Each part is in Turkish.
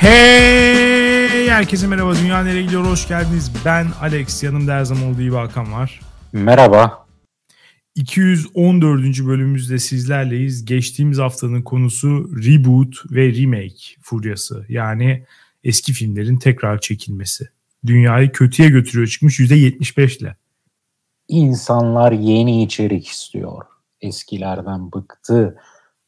Hey herkese merhaba Dünya Nereye Gidiyor hoş geldiniz. Ben Alex yanımda her zaman olduğu gibi Hakan var. Merhaba. 214. bölümümüzde sizlerleyiz. Geçtiğimiz haftanın konusu reboot ve remake furyası. Yani eski filmlerin tekrar çekilmesi. Dünyayı kötüye götürüyor çıkmış %75 ile. İnsanlar yeni içerik istiyor. Eskilerden bıktı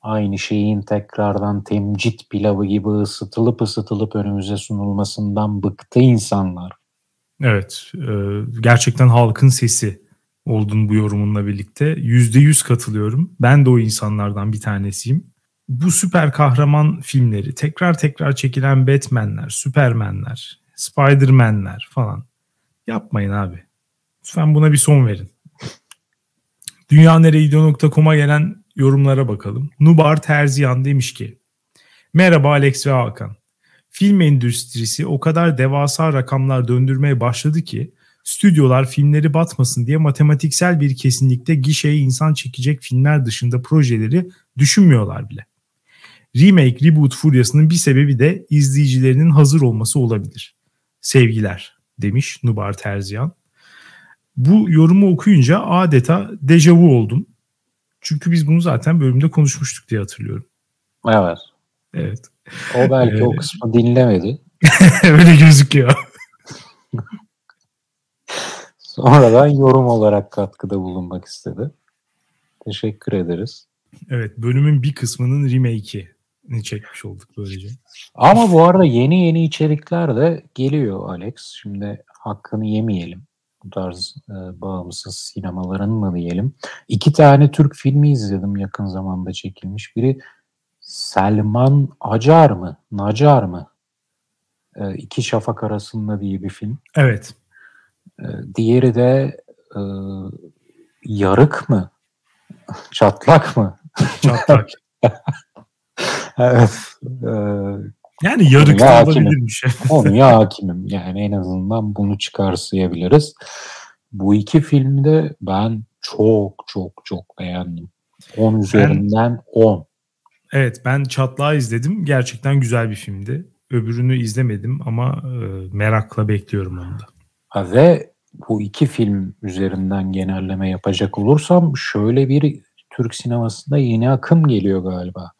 aynı şeyin tekrardan temcit pilavı gibi ısıtılıp ısıtılıp önümüze sunulmasından bıktı insanlar. Evet, e, gerçekten halkın sesi oldun bu yorumunla birlikte. Yüzde yüz katılıyorum. Ben de o insanlardan bir tanesiyim. Bu süper kahraman filmleri, tekrar tekrar çekilen Batman'ler, Superman'ler, Spider-Man'ler falan. Yapmayın abi. Lütfen buna bir son verin. Dünyaneregidiyor.com'a gelen yorumlara bakalım. Nubar Terziyan demiş ki Merhaba Alex ve Hakan. Film endüstrisi o kadar devasa rakamlar döndürmeye başladı ki stüdyolar filmleri batmasın diye matematiksel bir kesinlikle gişeye insan çekecek filmler dışında projeleri düşünmüyorlar bile. Remake, reboot furyasının bir sebebi de izleyicilerinin hazır olması olabilir. Sevgiler demiş Nubar Terziyan. Bu yorumu okuyunca adeta dejavu oldum. Çünkü biz bunu zaten bölümde konuşmuştuk diye hatırlıyorum. Evet. Evet. O belki ee, o kısmı dinlemedi. Öyle gözüküyor. Sonradan yorum olarak katkıda bulunmak istedi. Teşekkür ederiz. Evet bölümün bir kısmının remake'i çekmiş olduk böylece. Ama bu arada yeni yeni içerikler de geliyor Alex. Şimdi hakkını yemeyelim bu tarz e, bağımsız sinemaların mı diyelim. İki tane Türk filmi izledim yakın zamanda çekilmiş. Biri Selman Acar mı? Nacar mı? E, İki Şafak Arasında diye bir film. Evet. E, diğeri de e, Yarık mı? Çatlak mı? Çatlak. evet. E, yani yarık da olabilirmiş. Konuya hakimim. Yani en azından bunu çıkarsayabiliriz. Bu iki filmi de ben çok çok çok beğendim. 10 üzerinden 10. Evet ben Çatlağı izledim. Gerçekten güzel bir filmdi. Öbürünü izlemedim ama e, merakla bekliyorum onu da. Ve bu iki film üzerinden genelleme yapacak olursam şöyle bir Türk sinemasında yeni akım geliyor galiba.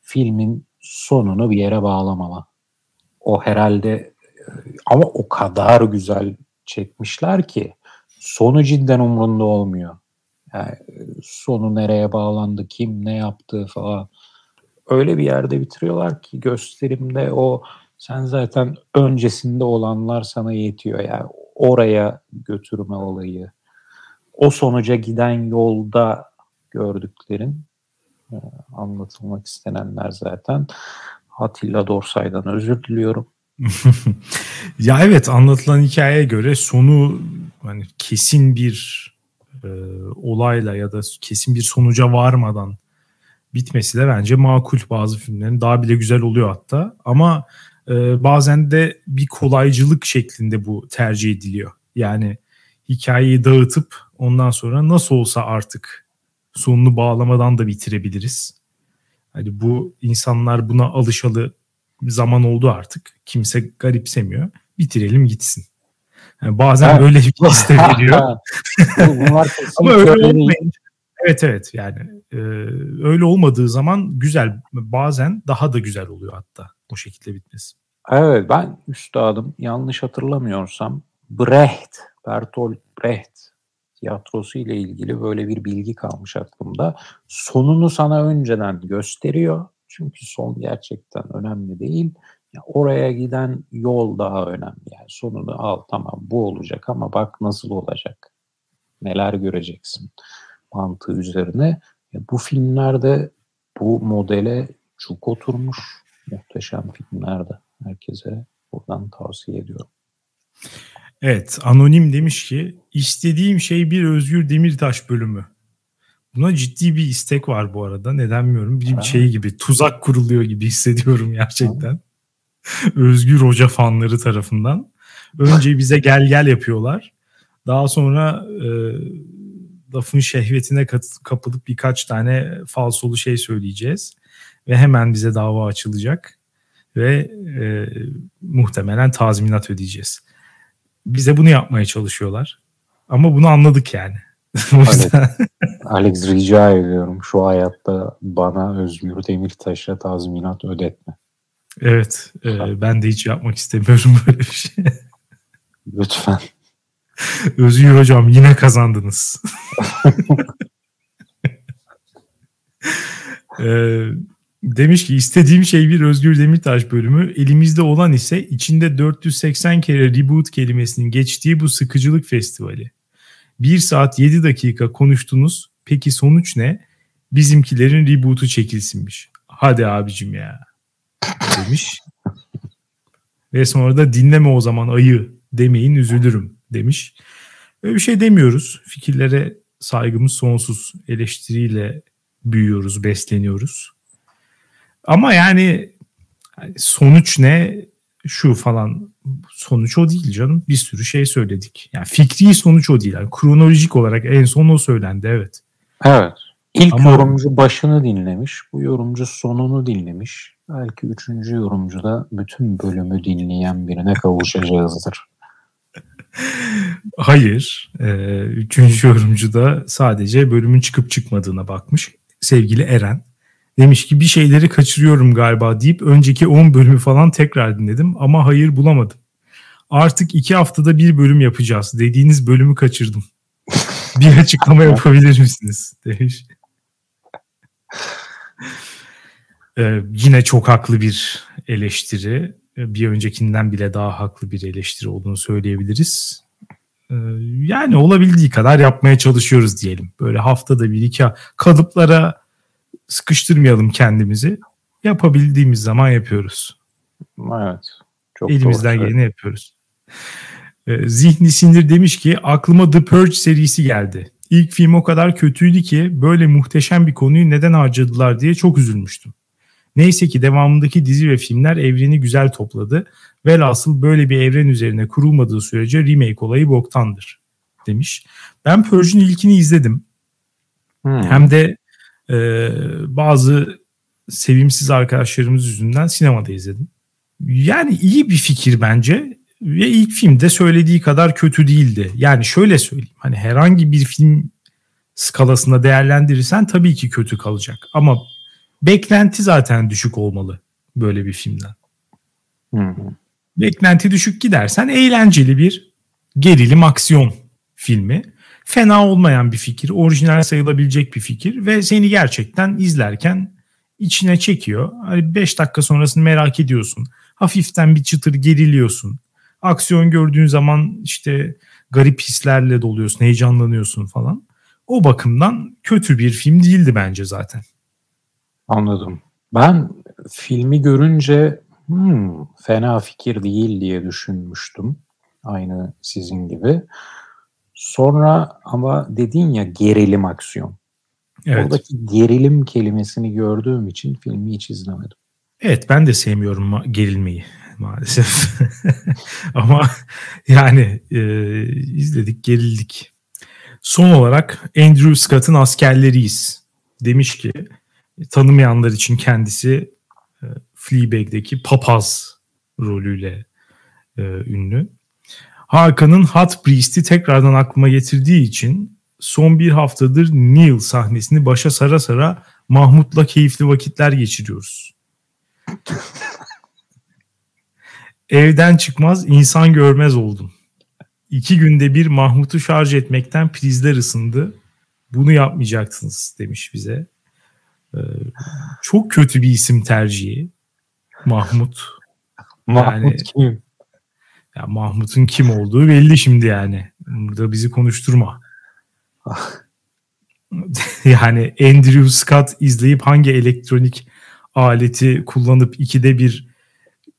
Filmin sonunu bir yere bağlamama. O herhalde ama o kadar güzel çekmişler ki sonu cidden umrunda olmuyor. Yani sonu nereye bağlandı, kim ne yaptı falan. Öyle bir yerde bitiriyorlar ki gösterimde o sen zaten öncesinde olanlar sana yetiyor. Yani oraya götürme olayı. O sonuca giden yolda gördüklerin anlatılmak istenenler zaten. Atilla Dorsay'dan özür diliyorum. ya evet anlatılan hikayeye göre sonu hani kesin bir e, olayla ya da kesin bir sonuca varmadan bitmesi de bence makul bazı filmlerin daha bile güzel oluyor hatta ama e, bazen de bir kolaycılık şeklinde bu tercih ediliyor. Yani hikayeyi dağıtıp ondan sonra nasıl olsa artık sonunu bağlamadan da bitirebiliriz. Hani bu insanlar buna alışalı zaman oldu artık. Kimse garipsemiyor. Bitirelim gitsin. Yani bazen böyle bir liste veriyor. Ama öyle olmayınca Evet evet yani e, öyle olmadığı zaman güzel bazen daha da güzel oluyor hatta o şekilde bitmesi. Evet ben üstadım yanlış hatırlamıyorsam Brecht, Bertolt Brecht tiyatrosu ile ilgili böyle bir bilgi kalmış aklımda. Sonunu sana önceden gösteriyor. Çünkü son gerçekten önemli değil. Ya oraya giden yol daha önemli. Yani sonunu al tamam bu olacak ama bak nasıl olacak. Neler göreceksin mantığı üzerine. Ya bu filmlerde bu modele çok oturmuş. Muhteşem filmlerde. Herkese buradan tavsiye ediyorum. Evet, Anonim demiş ki istediğim şey bir Özgür Demirtaş bölümü. Buna ciddi bir istek var bu arada. Neden bilmiyorum. Bir ha. şey gibi tuzak kuruluyor gibi hissediyorum gerçekten. Özgür Hoca fanları tarafından. Önce bize gel gel yapıyorlar. Daha sonra e, lafın şehvetine kapılıp birkaç tane falsolu şey söyleyeceğiz. Ve hemen bize dava açılacak. ve e, muhtemelen tazminat ödeyeceğiz. Bize bunu yapmaya çalışıyorlar. Ama bunu anladık yani. Alex, Alex rica ediyorum şu hayatta bana Özgür Demirtaş'a tazminat ödetme. Evet. E, ben de hiç yapmak istemiyorum böyle bir şey. Lütfen. Özgür hocam yine kazandınız. ee, demiş ki istediğim şey bir Özgür Demirtaş bölümü. Elimizde olan ise içinde 480 kere reboot kelimesinin geçtiği bu sıkıcılık festivali. 1 saat 7 dakika konuştunuz. Peki sonuç ne? Bizimkilerin rebootu çekilsinmiş. Hadi abicim ya. Demiş. Ve sonra da dinleme o zaman ayı demeyin üzülürüm demiş. Öyle bir şey demiyoruz. Fikirlere saygımız sonsuz. Eleştiriyle büyüyoruz, besleniyoruz. Ama yani sonuç ne? Şu falan sonuç o değil canım. Bir sürü şey söyledik. Yani fikri sonuç o değil. Yani kronolojik olarak en son o söylendi evet. Evet. İlk Ama, yorumcu başını dinlemiş. Bu yorumcu sonunu dinlemiş. Belki üçüncü yorumcu da bütün bölümü dinleyen birine kavuşacağızdır. Hayır. E, üçüncü yorumcu da sadece bölümün çıkıp çıkmadığına bakmış. Sevgili Eren. Demiş ki bir şeyleri kaçırıyorum galiba deyip önceki 10 bölümü falan tekrar dinledim ama hayır bulamadım. Artık iki haftada bir bölüm yapacağız. Dediğiniz bölümü kaçırdım. bir açıklama yapabilir misiniz? Demiş. Ee, yine çok haklı bir eleştiri. Bir öncekinden bile daha haklı bir eleştiri olduğunu söyleyebiliriz. Ee, yani olabildiği kadar yapmaya çalışıyoruz diyelim. Böyle haftada bir iki kalıplara sıkıştırmayalım kendimizi. Yapabildiğimiz zaman yapıyoruz. Evet. Çok Elimizden doğru. geleni yapıyoruz. Ee, Zihni Sinir demiş ki aklıma The Purge serisi geldi. İlk film o kadar kötüydü ki böyle muhteşem bir konuyu neden harcadılar diye çok üzülmüştüm. Neyse ki devamındaki dizi ve filmler evreni güzel topladı. Velhasıl böyle bir evren üzerine kurulmadığı sürece remake olayı boktandır demiş. Ben Purge'ün ilkini izledim. Hmm. Hem de e, bazı sevimsiz arkadaşlarımız yüzünden sinemada izledim. Yani iyi bir fikir bence ve ilk filmde söylediği kadar kötü değildi. Yani şöyle söyleyeyim hani herhangi bir film skalasında değerlendirirsen tabii ki kötü kalacak. Ama beklenti zaten düşük olmalı böyle bir filmden. Hı hı. Beklenti düşük gidersen eğlenceli bir gerilim aksiyon filmi. Fena olmayan bir fikir, orijinal sayılabilecek bir fikir ve seni gerçekten izlerken içine çekiyor. Hani 5 dakika sonrasını merak ediyorsun. Hafiften bir çıtır geriliyorsun. Aksiyon gördüğün zaman işte garip hislerle doluyorsun, heyecanlanıyorsun falan. O bakımdan kötü bir film değildi bence zaten. Anladım. Ben filmi görünce hmm, fena fikir değil diye düşünmüştüm. Aynı sizin gibi. Sonra ama dedin ya gerilim aksiyon. Evet. Oradaki gerilim kelimesini gördüğüm için filmi hiç izlemedim. Evet ben de sevmiyorum gerilmeyi maalesef. ama yani e, izledik gerildik. Son olarak Andrew Scott'ın askerleriyiz. Demiş ki tanımayanlar için kendisi e, Fleabag'deki papaz rolüyle e, ünlü. Hakan'ın Hot Priest'i tekrardan aklıma getirdiği için son bir haftadır Neil sahnesini başa sara sara Mahmut'la keyifli vakitler geçiriyoruz. Evden çıkmaz insan görmez oldum. İki günde bir Mahmut'u şarj etmekten prizler ısındı. Bunu yapmayacaksınız demiş bize. Ee, çok kötü bir isim tercihi. Mahmut. Mahmut yani, kim? Ya Mahmut'un kim olduğu belli şimdi yani. Burada bizi konuşturma. yani Andrew Scott izleyip hangi elektronik aleti kullanıp ikide bir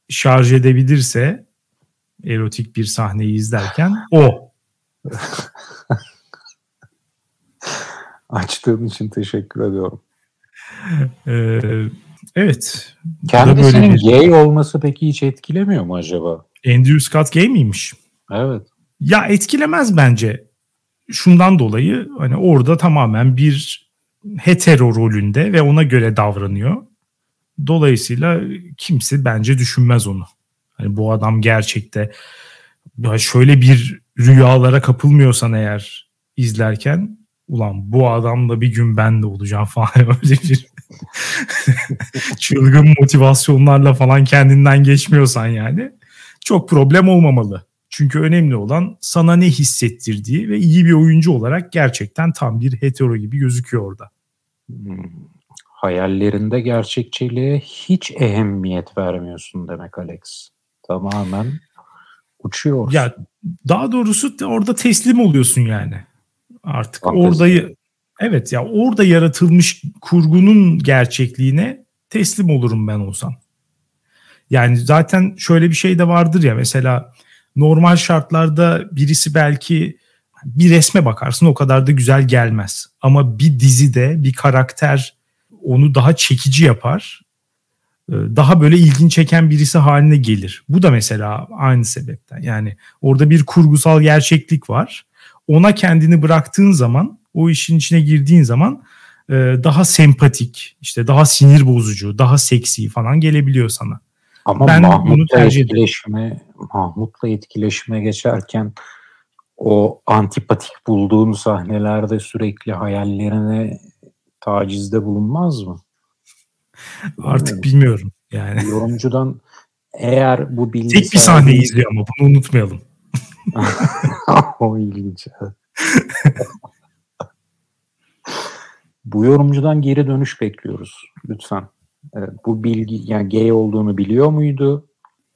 şarj edebilirse erotik bir sahneyi izlerken o. Açtığın için teşekkür ediyorum. Ee, evet. Kendisinin bir... gay olması peki hiç etkilemiyor mu acaba? Andrew Scott gay miymiş? Evet. Ya etkilemez bence. Şundan dolayı hani orada tamamen bir hetero rolünde ve ona göre davranıyor. Dolayısıyla kimse bence düşünmez onu. Hani bu adam gerçekte şöyle bir rüyalara kapılmıyorsan eğer izlerken ulan bu adamla bir gün ben de olacağım falan öyle bir çılgın motivasyonlarla falan kendinden geçmiyorsan yani çok problem olmamalı. Çünkü önemli olan sana ne hissettirdiği ve iyi bir oyuncu olarak gerçekten tam bir hetero gibi gözüküyor orada. Hmm. Hayallerinde gerçekçiliğe hiç ehemmiyet vermiyorsun demek Alex. Tamamen uçuyorsun. Ya daha doğrusu orada teslim oluyorsun yani. Artık Fantezi. orada evet ya orada yaratılmış kurgunun gerçekliğine teslim olurum ben olsam. Yani zaten şöyle bir şey de vardır ya mesela normal şartlarda birisi belki bir resme bakarsın o kadar da güzel gelmez. Ama bir dizide bir karakter onu daha çekici yapar. Ee, daha böyle ilgin çeken birisi haline gelir. Bu da mesela aynı sebepten. Yani orada bir kurgusal gerçeklik var. Ona kendini bıraktığın zaman, o işin içine girdiğin zaman e, daha sempatik, işte daha sinir bozucu, daha seksi falan gelebiliyor sana. Ama ben Mahmut'la bunu tercih etkileşime, Mahmut'la etkileşime geçerken o antipatik bulduğun sahnelerde sürekli hayallerine tacizde bulunmaz mı? Artık bilmiyorum yani. Yorumcudan eğer bu bilgi Tek bir sahne izliyor ama bunu unutmayalım. o ilginç. bu yorumcudan geri dönüş bekliyoruz lütfen. Evet, bu bilgi yani gay olduğunu biliyor muydu?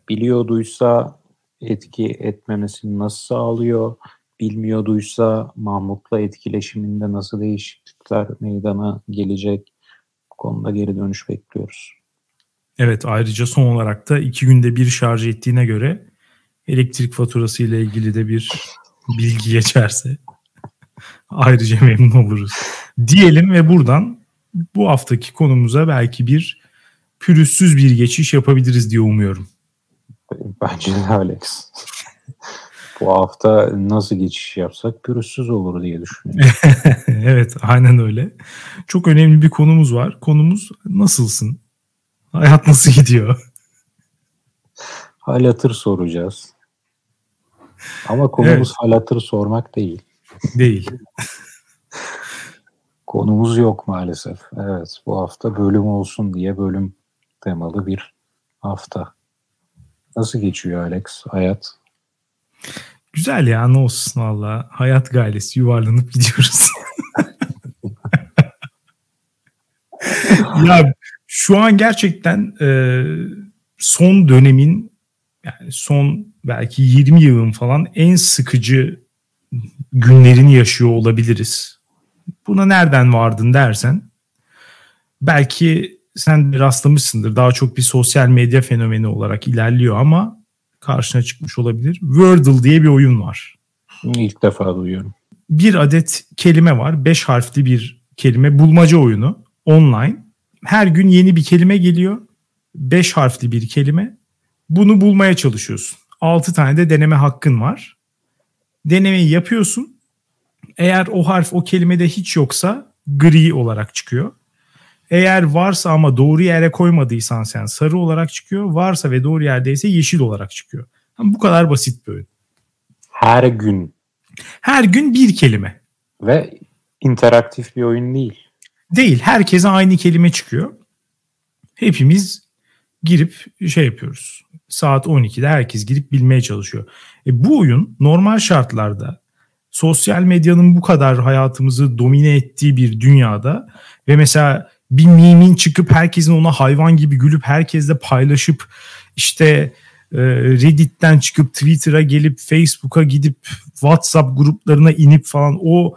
Biliyorduysa etki etmemesini nasıl sağlıyor? Bilmiyorduysa Mahmut'la etkileşiminde nasıl değişiklikler meydana gelecek? Bu konuda geri dönüş bekliyoruz. Evet ayrıca son olarak da iki günde bir şarj ettiğine göre elektrik faturası ile ilgili de bir bilgi geçerse ayrıca memnun oluruz. Diyelim ve buradan bu haftaki konumuza belki bir pürüzsüz bir geçiş yapabiliriz diye umuyorum. Bence de Alex. bu hafta nasıl geçiş yapsak pürüzsüz olur diye düşünüyorum. evet aynen öyle. Çok önemli bir konumuz var. Konumuz nasılsın? Hayat nasıl gidiyor? Hal hatır soracağız. Ama konumuz evet. hal hatır sormak değil. Değil. Konumuz yok maalesef. Evet bu hafta bölüm olsun diye bölüm temalı bir hafta. Nasıl geçiyor Alex hayat? Güzel ya ne olsun valla. Hayat gailesi yuvarlanıp gidiyoruz. ya şu an gerçekten e, son dönemin yani son belki 20 yılın falan en sıkıcı günlerini yaşıyor olabiliriz. Buna nereden vardın dersen belki sen de rastlamışsındır. Daha çok bir sosyal medya fenomeni olarak ilerliyor ama karşına çıkmış olabilir. Wordle diye bir oyun var. İlk defa duyuyorum. Bir adet kelime var. Beş harfli bir kelime. Bulmaca oyunu. Online. Her gün yeni bir kelime geliyor. Beş harfli bir kelime. Bunu bulmaya çalışıyorsun. Altı tane de deneme hakkın var. Denemeyi yapıyorsun. Eğer o harf o kelimede hiç yoksa gri olarak çıkıyor. Eğer varsa ama doğru yere koymadıysan sen sarı olarak çıkıyor. Varsa ve doğru yerdeyse yeşil olarak çıkıyor. Yani bu kadar basit bir oyun. Her gün. Her gün bir kelime. Ve interaktif bir oyun değil. Değil. Herkese aynı kelime çıkıyor. Hepimiz girip şey yapıyoruz. Saat 12'de herkes girip bilmeye çalışıyor. E bu oyun normal şartlarda sosyal medyanın bu kadar hayatımızı domine ettiği bir dünyada ve mesela bir meme'in çıkıp herkesin ona hayvan gibi gülüp herkesle paylaşıp işte e, Reddit'ten çıkıp Twitter'a gelip Facebook'a gidip WhatsApp gruplarına inip falan o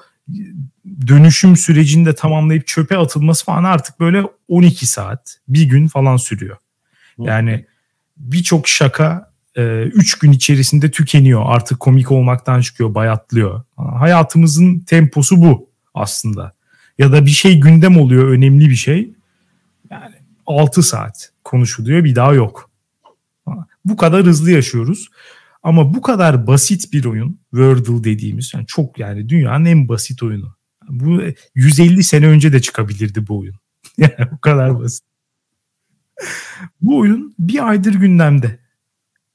dönüşüm sürecinde tamamlayıp çöpe atılması falan artık böyle 12 saat bir gün falan sürüyor. Yani birçok şaka 3 e, gün içerisinde tükeniyor. Artık komik olmaktan çıkıyor, bayatlıyor. Hayatımızın temposu bu aslında ya da bir şey gündem oluyor önemli bir şey. Yani 6 saat konuşuluyor bir daha yok. Bu kadar hızlı yaşıyoruz. Ama bu kadar basit bir oyun Wordle dediğimiz yani çok yani dünyanın en basit oyunu. Bu 150 sene önce de çıkabilirdi bu oyun. yani bu kadar basit. bu oyun bir aydır gündemde.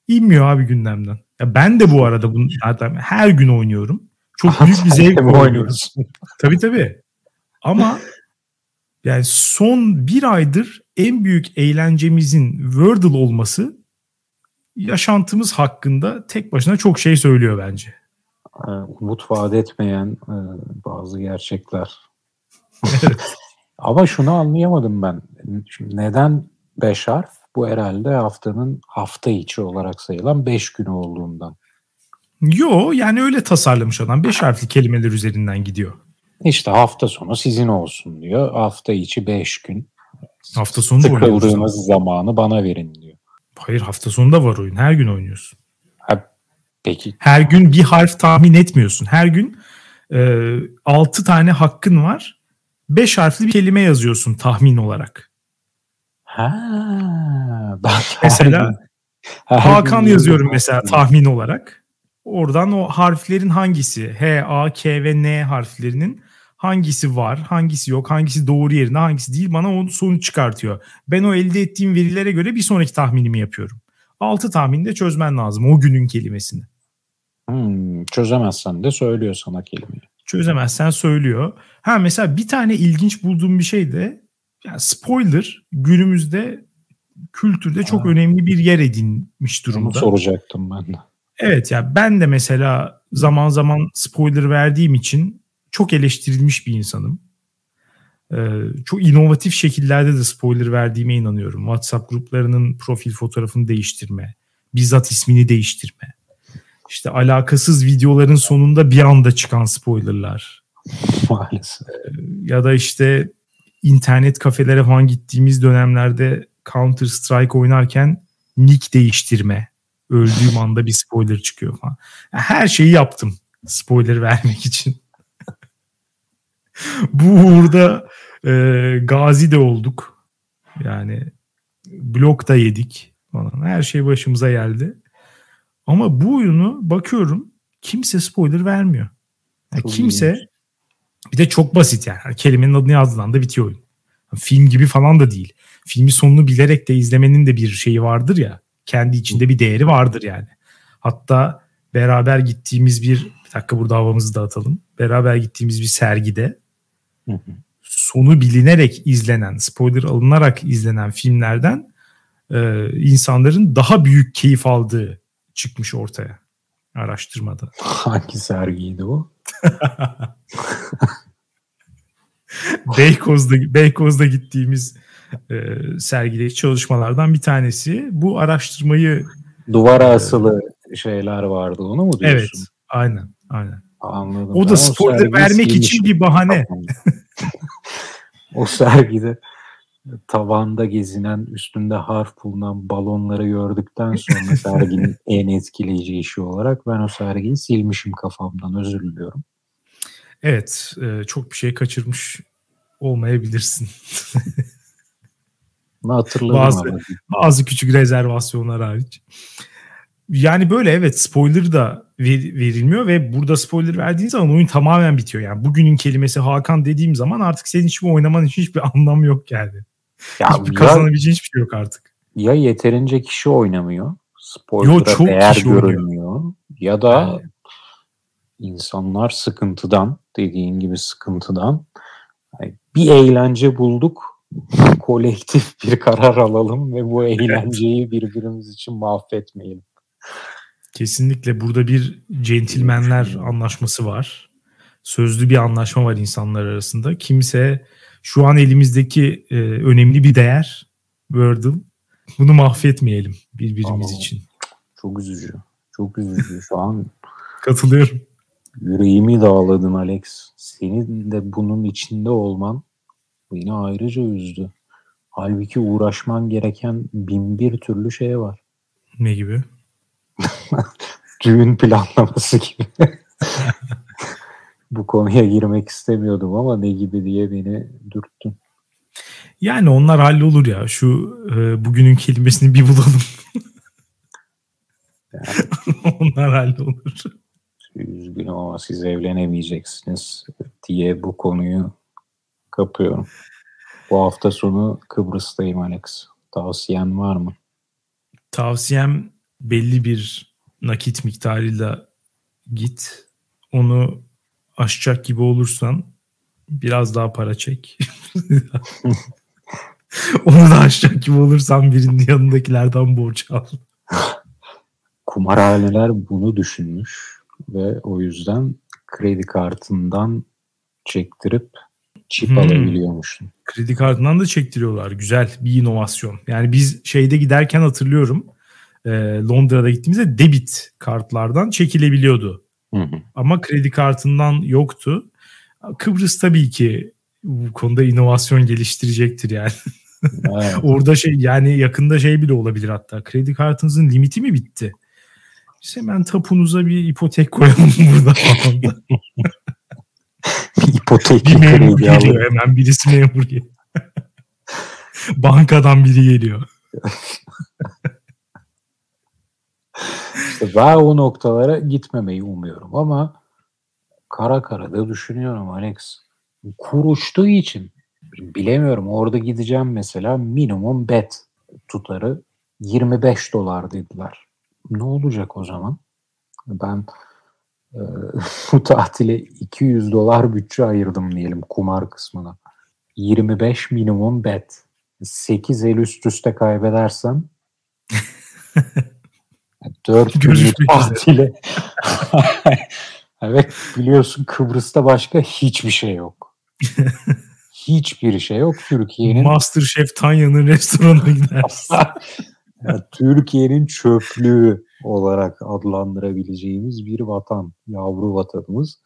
İnmiyor abi gündemden. Ya ben de bu arada bunu zaten her gün oynuyorum. Çok büyük bir zevk oynuyorum. tabii tabii. Ama yani son bir aydır en büyük eğlencemizin Wordle olması yaşantımız hakkında tek başına çok şey söylüyor bence. Umut vaat etmeyen e, bazı gerçekler. Ama şunu anlayamadım ben. Şimdi neden 5 harf? Bu herhalde haftanın hafta içi olarak sayılan 5 günü olduğundan. Yo yani öyle tasarlamış adam. 5 harfli kelimeler üzerinden gidiyor. İşte hafta sonu sizin olsun diyor. Hafta içi 5 gün. Hafta sonu Sıkıldığınız zamanı bana verin diyor. Hayır hafta sonu da var oyun. Her gün oynuyorsun. Ha, peki. Her gün bir harf tahmin etmiyorsun. Her gün e, 6 tane hakkın var. 5 harfli bir kelime yazıyorsun tahmin olarak. Ha, ben mesela Hakan yazıyorum mesela tahmin olarak. Oradan o harflerin hangisi H, A, K ve N harflerinin hangisi var, hangisi yok, hangisi doğru yerine, hangisi değil bana onu sonuç çıkartıyor. Ben o elde ettiğim verilere göre bir sonraki tahminimi yapıyorum. 6 tahminde çözmen lazım o günün kelimesini. Hmm, çözemezsen de söylüyor sana kelimeyi. Çözemezsen söylüyor. Ha mesela bir tane ilginç bulduğum bir şey de yani spoiler günümüzde kültürde çok ha. önemli bir yer edinmiş durumda. Onu soracaktım ben de. Evet ya ben de mesela zaman zaman spoiler verdiğim için çok eleştirilmiş bir insanım. Ee, çok inovatif şekillerde de spoiler verdiğime inanıyorum. WhatsApp gruplarının profil fotoğrafını değiştirme, bizzat ismini değiştirme. İşte alakasız videoların sonunda bir anda çıkan spoilerlar. Maalesef. Ee, ya da işte internet kafelere falan gittiğimiz dönemlerde Counter Strike oynarken nick değiştirme. Öldüğüm anda bir spoiler çıkıyor falan. Her şeyi yaptım spoiler vermek için. Bu uğurda e, gazi de olduk. Yani blok da yedik falan. Her şey başımıza geldi. Ama bu oyunu bakıyorum kimse spoiler vermiyor. Yani kimse iyiymiş. Bir de çok basit yani. Kelimenin adını yazdığında bitiyor oyun. Film gibi falan da değil. Filmi sonunu bilerek de izlemenin de bir şeyi vardır ya. Kendi içinde bir değeri vardır yani. Hatta beraber gittiğimiz bir, bir dakika burada havamızı dağıtalım. Beraber gittiğimiz bir sergide sonu bilinerek izlenen, spoiler alınarak izlenen filmlerden e, insanların daha büyük keyif aldığı çıkmış ortaya araştırmada. Hangi sergiydi o? Beykoz'da Beykoz'da gittiğimiz e, sergideki çalışmalardan bir tanesi. Bu araştırmayı duvara e, asılı şeyler vardı onu mu diyorsun? Evet, aynen, aynen. Anladım. O da spoiler vermek için bir bahane. o sergide tavanda gezinen, üstünde harf bulunan balonları gördükten sonra serginin en etkileyici işi olarak ben o sergiyi silmişim kafamdan. Özür diliyorum. Evet, e, çok bir şey kaçırmış olmayabilirsin. Hatırladım bazı, ama. bazı küçük rezervasyonlar hariç. Yani böyle evet spoiler da ver, verilmiyor ve burada spoiler verdiğin zaman oyun tamamen bitiyor. Yani bugünün kelimesi Hakan dediğim zaman artık senin hiçbir oynaman için hiçbir anlam yok yani. Ya hiçbir kazanabileceğin hiçbir şey yok artık. Ya yeterince kişi oynamıyor. Çok değer görünmüyor. Oynuyor. Ya da evet. insanlar sıkıntıdan dediğin gibi sıkıntıdan bir eğlence bulduk kolektif bir karar alalım ve bu eğlenceyi birbirimiz için mahvetmeyelim. Kesinlikle burada bir centilmenler anlaşması var. Sözlü bir anlaşma var insanlar arasında. Kimse şu an elimizdeki e, önemli bir değer Wordle. Bunu mahvetmeyelim birbirimiz Aa, için. Çok üzücü. Çok üzücü. Şu an katılıyorum. Yüreğimi dağladın Alex. Senin de bunun içinde olman beni ayrıca üzdü. Halbuki uğraşman gereken bin bir türlü şey var. Ne gibi? Düğün planlaması gibi. Bu konuya girmek istemiyordum ama ne gibi diye beni dürttün. Yani onlar hallolur ya. Şu e, bugünün kelimesini bir bulalım. Yani. onlar hallolur. Üzgünüm ama siz evlenemeyeceksiniz diye bu konuyu kapıyorum. Bu hafta sonu Kıbrıs'tayım Alex. Tavsiyen var mı? Tavsiyem belli bir nakit miktarıyla git. Onu aşacak gibi olursan biraz daha para çek. Onu da aşacak gibi olursan birinin yanındakilerden borç al. Kumarhaneler bunu düşünmüş ve o yüzden kredi kartından çektirip çip hmm. alabiliyormuşsun. Kredi kartından da çektiriyorlar. Güzel bir inovasyon. Yani biz şeyde giderken hatırlıyorum e, Londra'da gittiğimizde debit kartlardan çekilebiliyordu. Hı hı. Ama kredi kartından yoktu. Kıbrıs tabii ki bu konuda inovasyon geliştirecektir yani. Evet. Orada şey yani yakında şey bile olabilir hatta. Kredi kartınızın limiti mi bitti? İşte hemen tapunuza bir ipotek koyalım burada falan. ipotek bir memur geliyor hemen birisi memur geliyor. Bankadan biri geliyor. İşte ben o noktalara gitmemeyi umuyorum ama kara kara da düşünüyorum Alex. Kur uçtuğu için bilemiyorum orada gideceğim mesela minimum bet tutarı 25 dolar dediler. Ne olacak o zaman? Ben e, bu tatile 200 dolar bütçe ayırdım diyelim kumar kısmına. 25 minimum bet. 8 el üst üste kaybedersem 4 günlük tatile Evet biliyorsun Kıbrıs'ta başka hiçbir şey yok. hiçbir şey yok. Türkiye'nin Masterchef Tanya'nın restoranına gidersin. yani, Türkiye'nin çöplüğü olarak adlandırabileceğimiz bir vatan, yavru vatanımız.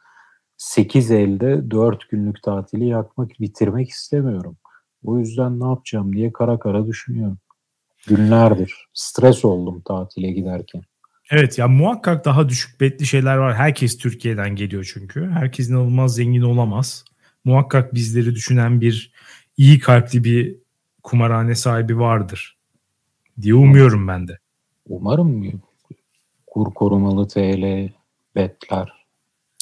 8 elde 4 günlük tatili yakmak, bitirmek istemiyorum. O yüzden ne yapacağım diye kara kara düşünüyorum. Günlerdir. Stres oldum tatile giderken. Evet ya muhakkak daha düşük betli şeyler var. Herkes Türkiye'den geliyor çünkü. Herkes inanılmaz zengin olamaz. Muhakkak bizleri düşünen bir iyi kalpli bir kumarhane sahibi vardır diye umuyorum ben de. Umarım kur korumalı TL betler.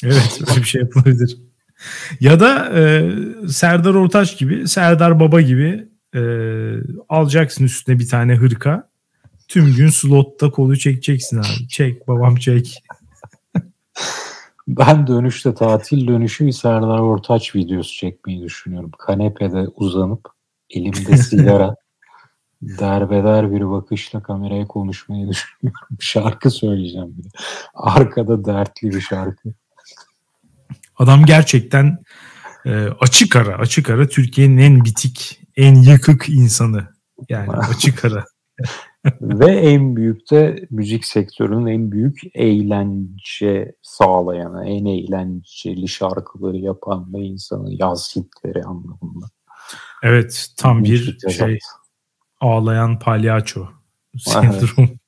Evet öyle bir şey yapılabilir. ya da e, Serdar Ortaç gibi, Serdar Baba gibi e, alacaksın üstüne bir tane hırka Tüm gün slotta kolu çekeceksin abi. Çek babam çek. ben dönüşte tatil dönüşü Serdar Ortaç videosu çekmeyi düşünüyorum. Kanepede uzanıp elimde sigara derbeder bir bakışla kameraya konuşmayı düşünüyorum. Şarkı söyleyeceğim bir de. Arkada dertli bir şarkı. Adam gerçekten e, açık ara, açık ara Türkiye'nin en bitik, en yıkık insanı. Yani açık ara. Ve en büyük de müzik sektörünün en büyük eğlence sağlayanı, en eğlenceli şarkıları yapan da insanı yaz hitleri anlamında. Evet tam bir şey ağlayan palyaço sendrom.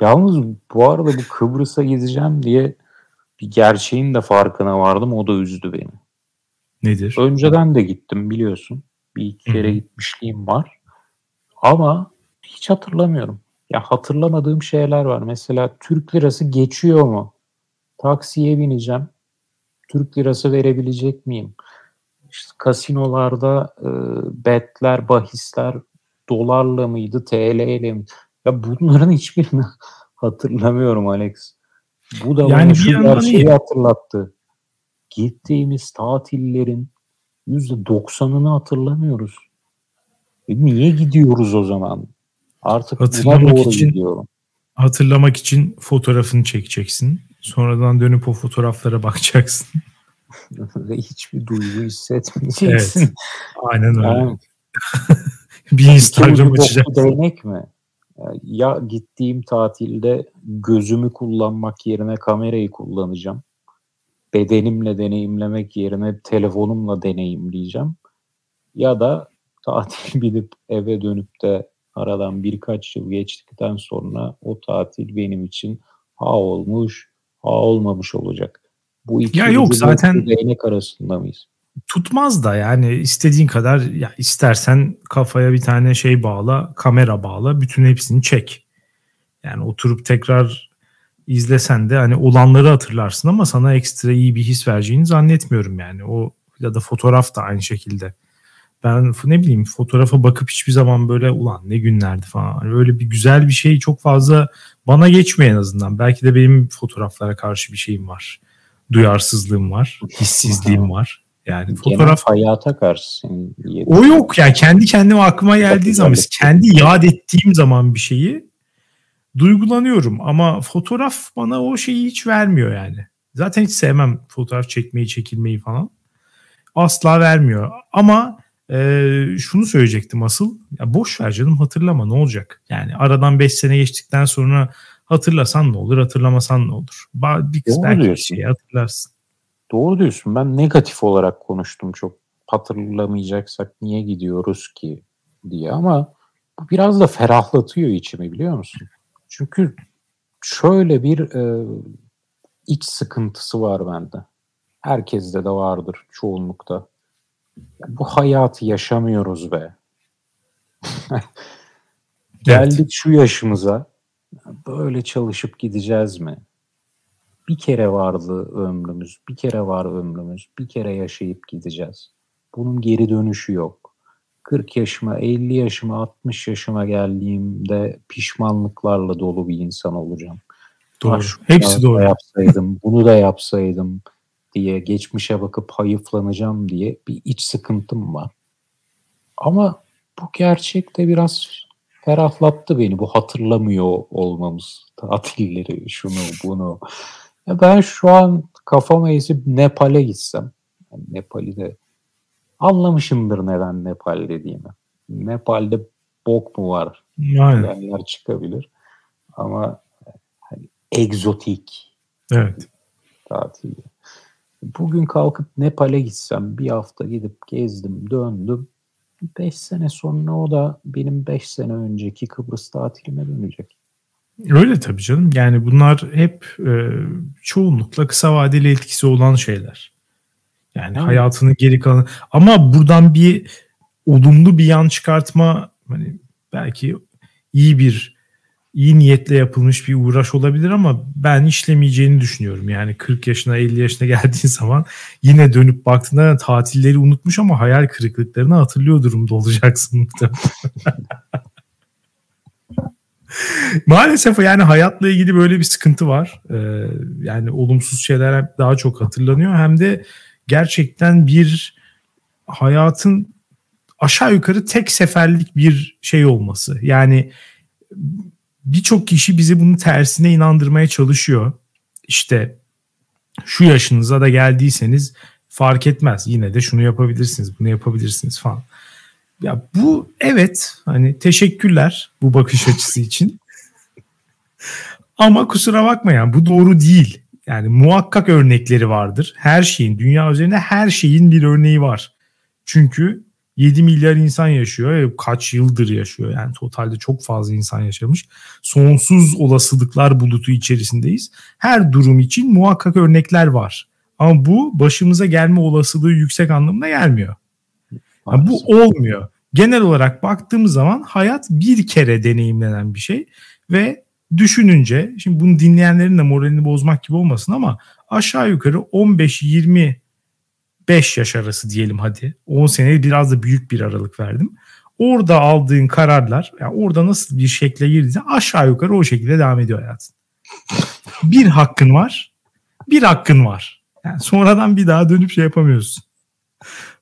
Yalnız bu arada bu Kıbrıs'a gideceğim diye bir gerçeğin de farkına vardım. O da üzdü beni. Nedir? Önceden de gittim biliyorsun. Bir iki kere Hı-hı. gitmişliğim var. Ama hiç hatırlamıyorum. Ya hatırlamadığım şeyler var. Mesela Türk lirası geçiyor mu? Taksiye bineceğim. Türk lirası verebilecek miyim? İşte kasinolarda e, betler, bahisler dolarla mıydı, TL ile mi? Ya bunların hiçbirini hatırlamıyorum Alex. Bu da yani bana şu gerçeği hatırlattı. Gittiğimiz tatillerin %90'ını hatırlamıyoruz. E niye gidiyoruz o zaman? Artık hatırlamak doğru için, gidiyorum. Hatırlamak için fotoğrafını çekeceksin. Sonradan dönüp o fotoğraflara bakacaksın. Ve hiçbir duygu hissetmeyeceksin. Evet. Aynen öyle. Yani, bir Instagram açacaksın. Değnek mi? Ya gittiğim tatilde gözümü kullanmak yerine kamerayı kullanacağım. Bedenimle deneyimlemek yerine telefonumla deneyimleyeceğim. Ya da tatil bilip eve dönüp de aradan birkaç yıl geçtikten sonra o tatil benim için ha olmuş ha olmamış olacak. Bu iki ya yok zaten değnek arasında mıyız? Tutmaz da yani istediğin kadar ya istersen kafaya bir tane şey bağla, kamera bağla, bütün hepsini çek. Yani oturup tekrar izlesen de hani olanları hatırlarsın ama sana ekstra iyi bir his vereceğini zannetmiyorum yani. O ya da fotoğraf da aynı şekilde Ben ne bileyim fotoğrafa bakıp hiçbir zaman böyle ulan ne günlerdi falan. Hani öyle bir güzel bir şey çok fazla bana geçmiyor en azından. Belki de benim fotoğraflara karşı bir şeyim var. Duyarsızlığım var. Hissizliğim var. Yani fotoğraf hayata karşı O yok yani kendi kendime aklıma geldiği zaman kendi yad ettiğim zaman bir şeyi duygulanıyorum ama fotoğraf bana o şeyi hiç vermiyor yani. Zaten hiç sevmem fotoğraf çekmeyi, çekilmeyi falan. Asla vermiyor. Ama e, şunu söyleyecektim asıl. Ya boş ver canım hatırlama ne olacak? Yani aradan 5 sene geçtikten sonra hatırlasan ne olur, hatırlamasan ne olur? Bir kız belki bir şeyi hatırlarsın. Doğru diyorsun. Ben negatif olarak konuştum çok. Hatırlamayacaksak niye gidiyoruz ki diye ama bu biraz da ferahlatıyor içimi biliyor musun? Çünkü şöyle bir e, iç sıkıntısı var bende. Herkeste de vardır çoğunlukta. bu hayatı yaşamıyoruz be. Geldik şu yaşımıza. Böyle çalışıp gideceğiz mi? Bir kere vardı ömrümüz, bir kere var ömrümüz, bir kere yaşayıp gideceğiz. Bunun geri dönüşü yok. 40 yaşıma, 50 yaşıma, 60 yaşıma geldiğimde pişmanlıklarla dolu bir insan olacağım. Doğru. Ah, Hepsi doğru. Yapsaydım, bunu da yapsaydım diye geçmişe bakıp hayıflanacağım diye bir iç sıkıntım var. Ama bu gerçek de biraz ferahlattı beni. Bu hatırlamıyor olmamız. Tatilleri, şunu, bunu. Ya ben şu an kafama esip Nepal'e gitsem. Yani Nepal'i de anlamışımdır neden Nepal dediğimi. Nepal'de bok mu var? Aynen. Yerler çıkabilir. Ama hani egzotik. Evet. Tatil. Bugün kalkıp Nepal'e gitsem bir hafta gidip gezdim döndüm. 5 sene sonra o da benim 5 sene önceki Kıbrıs tatilime dönecek. Öyle tabii canım. Yani bunlar hep e, çoğunlukla kısa vadeli etkisi olan şeyler. Yani evet. hayatının geri kalan ama buradan bir olumlu bir yan çıkartma hani belki iyi bir iyi niyetle yapılmış bir uğraş olabilir ama ben işlemeyeceğini düşünüyorum. Yani 40 yaşına 50 yaşına geldiğin zaman yine dönüp baktığında tatilleri unutmuş ama hayal kırıklıklarını hatırlıyor durumda olacaksın. Maalesef yani hayatla ilgili böyle bir sıkıntı var. Ee, yani olumsuz şeyler daha çok hatırlanıyor. Hem de gerçekten bir hayatın aşağı yukarı tek seferlik bir şey olması. Yani birçok kişi bizi bunun tersine inandırmaya çalışıyor. İşte şu yaşınıza da geldiyseniz fark etmez. Yine de şunu yapabilirsiniz, bunu yapabilirsiniz falan. Ya bu evet hani teşekkürler bu bakış açısı için. Ama kusura bakmayın bu doğru değil. Yani muhakkak örnekleri vardır. Her şeyin, dünya üzerinde her şeyin bir örneği var. Çünkü 7 milyar insan yaşıyor. Kaç yıldır yaşıyor. Yani totalde çok fazla insan yaşamış. Sonsuz olasılıklar bulutu içerisindeyiz. Her durum için muhakkak örnekler var. Ama bu başımıza gelme olasılığı yüksek anlamına gelmiyor. Yani bu olmuyor. Genel olarak baktığımız zaman hayat bir kere deneyimlenen bir şey ve düşününce şimdi bunu dinleyenlerin de moralini bozmak gibi olmasın ama aşağı yukarı 15-25 yaş arası diyelim hadi. 10 sene biraz da büyük bir aralık verdim. Orada aldığın kararlar, yani orada nasıl bir şekle girdiysen aşağı yukarı o şekilde devam ediyor hayatın. Bir hakkın var, bir hakkın var. Yani sonradan bir daha dönüp şey yapamıyorsun.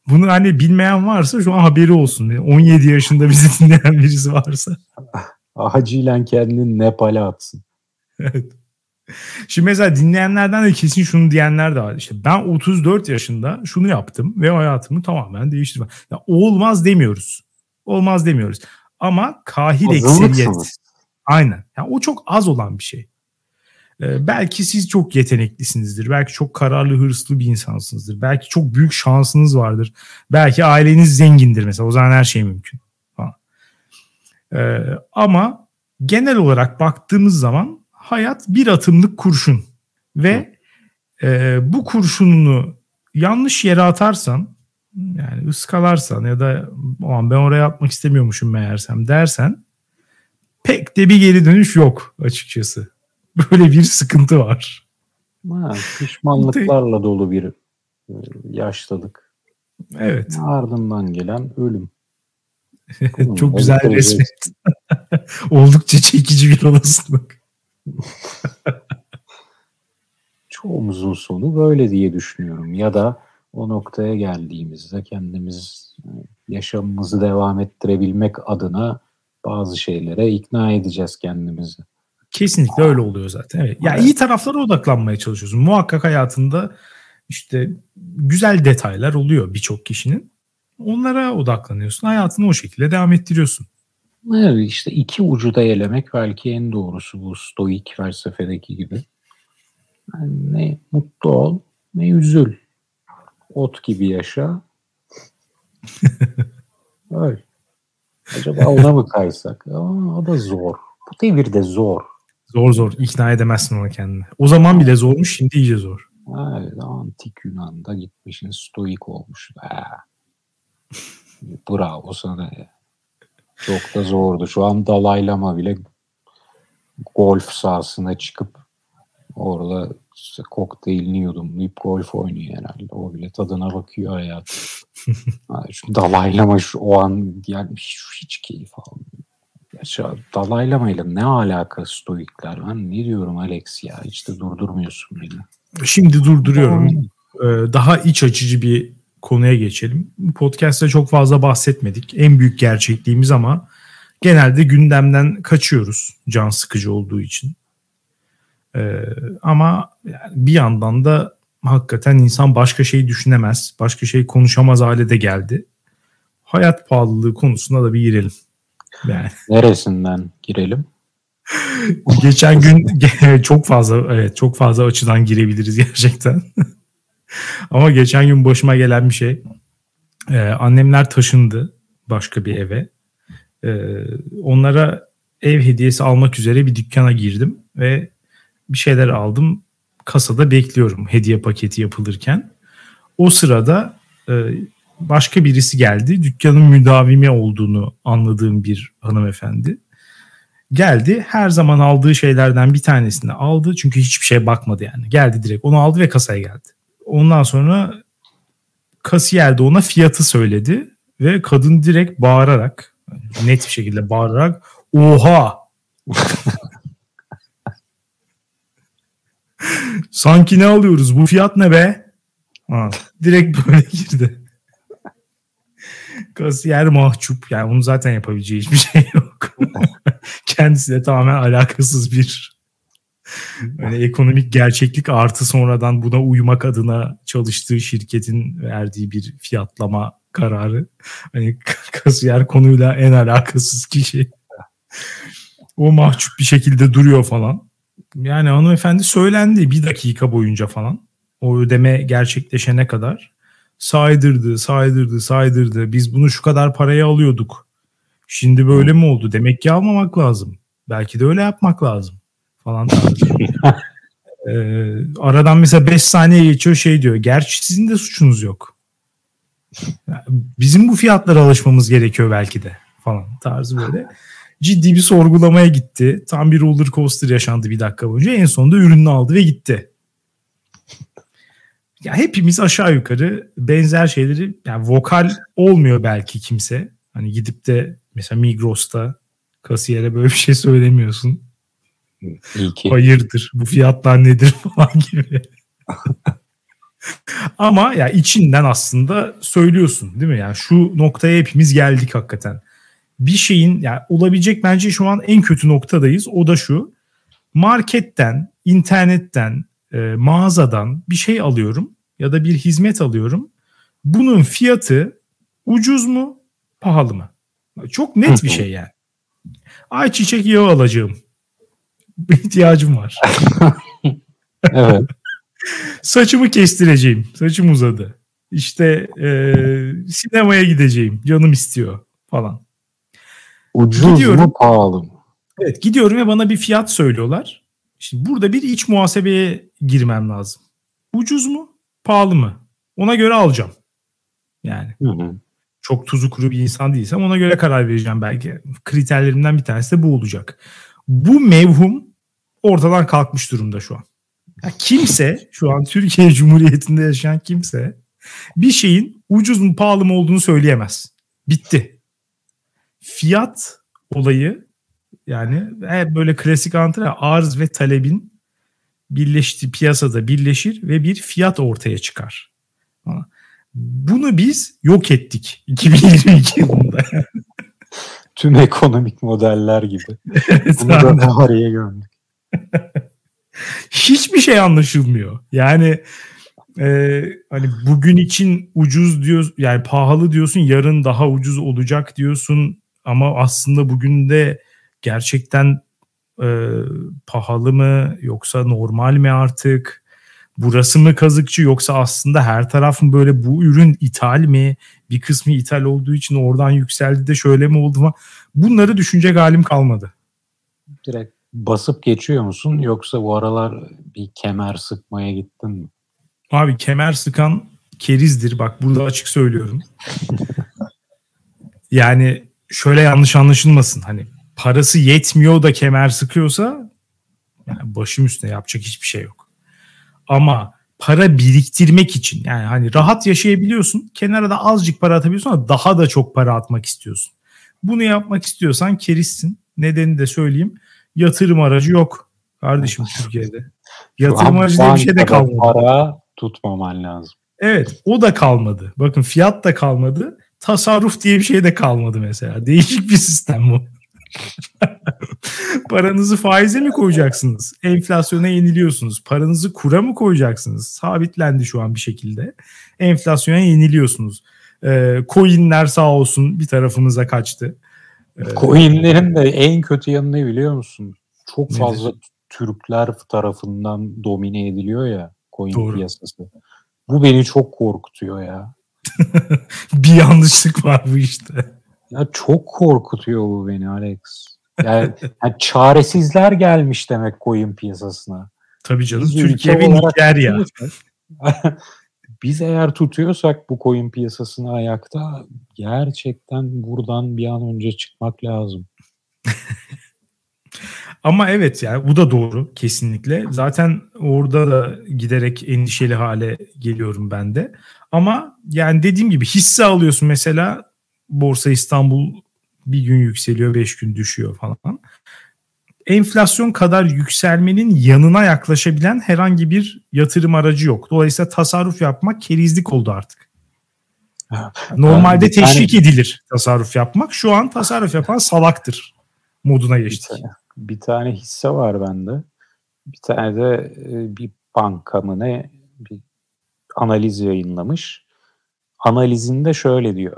Bunu hani bilmeyen varsa şu an haberi olsun. 17 yaşında bizi dinleyen birisi varsa. Acilen kendini Nepal'e atsın. evet. Şimdi mesela dinleyenlerden de kesin şunu diyenler de var. İşte ben 34 yaşında şunu yaptım ve hayatımı tamamen değiştirdim. Ya olmaz demiyoruz. Olmaz demiyoruz. Ama kahir ekseriyet. Aynen. Yani o çok az olan bir şey. Ee, belki siz çok yeteneklisinizdir. Belki çok kararlı, hırslı bir insansınızdır. Belki çok büyük şansınız vardır. Belki aileniz zengindir mesela. O zaman her şey mümkün. Ee, ama genel olarak baktığımız zaman hayat bir atımlık kurşun ve e, bu kurşununu yanlış yere atarsan yani ıskalarsan ya da ben oraya atmak istemiyormuşum meğersem dersen pek de bir geri dönüş yok açıkçası. Böyle bir sıkıntı var. Ha, pişmanlıklarla dolu bir e, yaşlılık. Evet. Ardından gelen ölüm. Çok güzel resmet. Oldukça çekici bir olasılık. Çoğumuzun sonu böyle diye düşünüyorum. Ya da o noktaya geldiğimizde kendimiz e, yaşamımızı devam ettirebilmek adına bazı şeylere ikna edeceğiz kendimizi. Kesinlikle öyle oluyor zaten. Evet. Ya yani iyi taraflara odaklanmaya çalışıyorsun. Muhakkak hayatında işte güzel detaylar oluyor birçok kişinin. Onlara odaklanıyorsun. Hayatını o şekilde devam ettiriyorsun. Evet işte iki ucu da elemek belki en doğrusu bu stoik felsefedeki gibi. Yani ne mutlu ol ne üzül. Ot gibi yaşa. Öyle. Acaba ona mı kaysak? Aa, o da zor. Bu devirde zor. Zor zor. İkna edemezsin ona kendini. O zaman bile zormuş şimdi iyice zor. Evet, antik Yunan'da gitmişsin stoik olmuş. Ha. Bravo sana ya. Çok da zordu. Şu an Dalaylama bile golf sahasına çıkıp orada işte kokteylini yudumlayıp golf oynuyor herhalde. O bile tadına bakıyor hayat. şu Dalaylama şu o an yani hiç, hiç keyif almıyor. Gerçi Dalaylama ile ne alaka stoikler? Ben ne diyorum Alex ya? Hiç de durdurmuyorsun beni. Şimdi durduruyorum. Ee, daha iç açıcı bir konuya geçelim. Podcast'te çok fazla bahsetmedik. En büyük gerçekliğimiz ama genelde gündemden kaçıyoruz can sıkıcı olduğu için. Ee, ama yani bir yandan da hakikaten insan başka şey düşünemez, başka şey konuşamaz hale de geldi. Hayat pahalılığı konusuna da bir girelim. Yani. Neresinden girelim? Geçen gün çok fazla evet çok fazla açıdan girebiliriz gerçekten. Ama geçen gün başıma gelen bir şey. Ee, annemler taşındı başka bir eve. Ee, onlara ev hediyesi almak üzere bir dükkana girdim ve bir şeyler aldım. Kasada bekliyorum hediye paketi yapılırken. O sırada e, başka birisi geldi. Dükkanın müdavimi olduğunu anladığım bir hanımefendi. Geldi her zaman aldığı şeylerden bir tanesini aldı. Çünkü hiçbir şeye bakmadı yani. Geldi direkt onu aldı ve kasaya geldi. Ondan sonra kasiyer de ona fiyatı söyledi. Ve kadın direkt bağırarak net bir şekilde bağırarak oha Sanki ne alıyoruz? Bu fiyat ne be? Ha, direkt böyle girdi. Kasiyer mahcup. Yani onu zaten yapabileceği hiçbir şey yok. Kendisi de tamamen alakasız bir yani ekonomik gerçeklik artı sonradan buna uymak adına çalıştığı şirketin verdiği bir fiyatlama kararı. Hani kasiyer konuyla en alakasız kişi. O mahcup bir şekilde duruyor falan. Yani hanımefendi söylendi bir dakika boyunca falan. O ödeme gerçekleşene kadar. Saydırdı, saydırdı, saydırdı. Biz bunu şu kadar paraya alıyorduk. Şimdi böyle mi oldu? Demek ki almamak lazım. Belki de öyle yapmak lazım. Falan ee, aradan mesela 5 saniye geçiyor şey diyor. Gerçi sizin de suçunuz yok. Bizim bu fiyatlara alışmamız gerekiyor belki de falan tarzı böyle ciddi bir sorgulamaya gitti. Tam bir roller coaster yaşandı bir dakika boyunca. En sonunda ürününü aldı ve gitti. Ya hepimiz aşağı yukarı benzer şeyleri yani vokal olmuyor belki kimse. Hani gidip de mesela Migros'ta kasiyere böyle bir şey söylemiyorsun. İyi ki. Hayırdır bu fiyatlar nedir falan gibi. Ama ya içinden aslında söylüyorsun değil mi? Yani şu noktaya hepimiz geldik hakikaten bir şeyin yani olabilecek bence şu an en kötü noktadayız. O da şu. Marketten, internetten, e, mağazadan bir şey alıyorum ya da bir hizmet alıyorum. Bunun fiyatı ucuz mu, pahalı mı? Çok net bir şey yani. Ayçiçek yağı alacağım. İhtiyacım var. evet. Saçımı kestireceğim. Saçım uzadı. İşte e, sinemaya gideceğim. Canım istiyor falan. Ucuz gidiyorum. mu pahalı mı? Evet gidiyorum ve bana bir fiyat söylüyorlar. Şimdi burada bir iç muhasebeye girmem lazım. Ucuz mu? Pahalı mı? Ona göre alacağım. Yani. Hı hı. Çok tuzu kuru bir insan değilsem ona göre karar vereceğim belki. Kriterlerimden bir tanesi de bu olacak. Bu mevhum ortadan kalkmış durumda şu an. Ya kimse şu an Türkiye Cumhuriyeti'nde yaşayan kimse bir şeyin ucuz mu pahalı mı olduğunu söyleyemez. Bitti. Fiyat olayı yani eğer böyle klasik antre arz ve talebin birleşti piyasada birleşir ve bir fiyat ortaya çıkar. Bunu biz yok ettik 2022 yılında. Tüm ekonomik modeller gibi. Bunu da tarihe gömdük. Hiçbir şey anlaşılmıyor. Yani e, hani bugün için ucuz diyor yani pahalı diyorsun yarın daha ucuz olacak diyorsun ama aslında bugün de gerçekten e, pahalı mı yoksa normal mi artık? Burası mı kazıkçı yoksa aslında her tarafın böyle bu ürün ithal mi? Bir kısmı ithal olduğu için oradan yükseldi de şöyle mi oldu mu? Bunları düşünecek halim kalmadı. Direkt basıp geçiyor musun yoksa bu aralar bir kemer sıkmaya gittin mi? Abi kemer sıkan kerizdir. Bak burada açık söylüyorum. yani şöyle yanlış anlaşılmasın. Hani parası yetmiyor da kemer sıkıyorsa yani başım üstüne yapacak hiçbir şey yok. Ama para biriktirmek için yani hani rahat yaşayabiliyorsun. Kenara da azıcık para atabiliyorsun ama daha da çok para atmak istiyorsun. Bunu yapmak istiyorsan kerissin. Nedeni de söyleyeyim. Yatırım aracı yok kardeşim Türkiye'de. Yatırım aracı diye bir şey de kalmadı. Para tutmaman lazım. Evet o da kalmadı. Bakın fiyat da kalmadı. Tasarruf diye bir şey de kalmadı mesela. Değişik bir sistem bu. Paranızı faize mi koyacaksınız? Enflasyona yeniliyorsunuz. Paranızı kura mı koyacaksınız? Sabitlendi şu an bir şekilde. Enflasyona yeniliyorsunuz. Ee, coinler sağ olsun bir tarafımıza kaçtı. Ee, Coinlerin de en kötü yanı ne biliyor musun? Çok fazla nedir? Türkler tarafından domine ediliyor ya coin Doğru. piyasası. Bu beni çok korkutuyor ya. bir yanlışlık var bu işte. Ya çok korkutuyor bu beni Alex. Yani, yani çaresizler gelmiş demek coin piyasasına. Tabii canım Biz Türkiye ve Nijerya. Biz eğer tutuyorsak bu coin piyasasını ayakta gerçekten buradan bir an önce çıkmak lazım. Ama evet yani bu da doğru kesinlikle. Zaten orada da giderek endişeli hale geliyorum ben de. Ama yani dediğim gibi hisse alıyorsun mesela Borsa İstanbul bir gün yükseliyor, beş gün düşüyor falan. Enflasyon kadar yükselmenin yanına yaklaşabilen herhangi bir yatırım aracı yok. Dolayısıyla tasarruf yapmak kerizlik oldu artık. Normalde yani, teşvik edilir tasarruf yapmak. Şu an tasarruf yapan salaktır moduna geçtik. Bir tane, bir tane hisse var bende. Bir tane de e, bir banka mı ne bir analiz yayınlamış. Analizinde şöyle diyor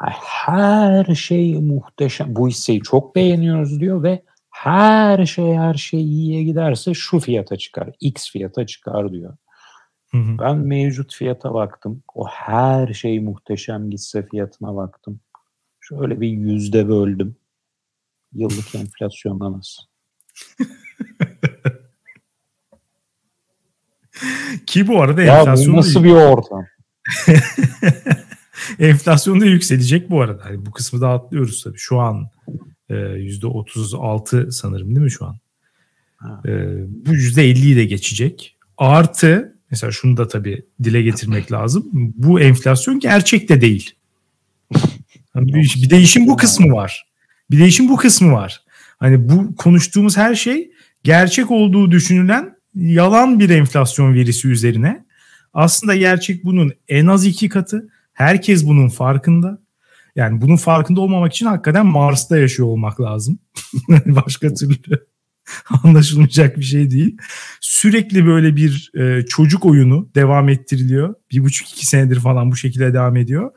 her şey muhteşem. Bu hisseyi çok beğeniyoruz diyor ve her şey her şey iyiye giderse şu fiyata çıkar. X fiyata çıkar diyor. Hı hı. Ben mevcut fiyata baktım. O her şey muhteşem gitse fiyatına baktım. Şöyle bir yüzde böldüm. Yıllık enflasyondan az. Ki bu arada ya enflasyon bu nasıl bir ortam? Enflasyon da yükselecek bu arada. Yani bu kısmı da atlıyoruz tabii. Şu an e, %36 sanırım değil mi şu an? E, bu %50'yi de geçecek. Artı mesela şunu da tabii dile getirmek lazım. Bu enflasyon gerçek de değil. Yani bir, bir de işin bu kısmı var. Bir de işin bu kısmı var. Hani bu konuştuğumuz her şey gerçek olduğu düşünülen yalan bir enflasyon verisi üzerine. Aslında gerçek bunun en az iki katı Herkes bunun farkında. Yani bunun farkında olmamak için hakikaten Mars'ta yaşıyor olmak lazım. Başka türlü anlaşılmayacak bir şey değil. Sürekli böyle bir e, çocuk oyunu devam ettiriliyor. Bir buçuk iki senedir falan bu şekilde devam ediyor.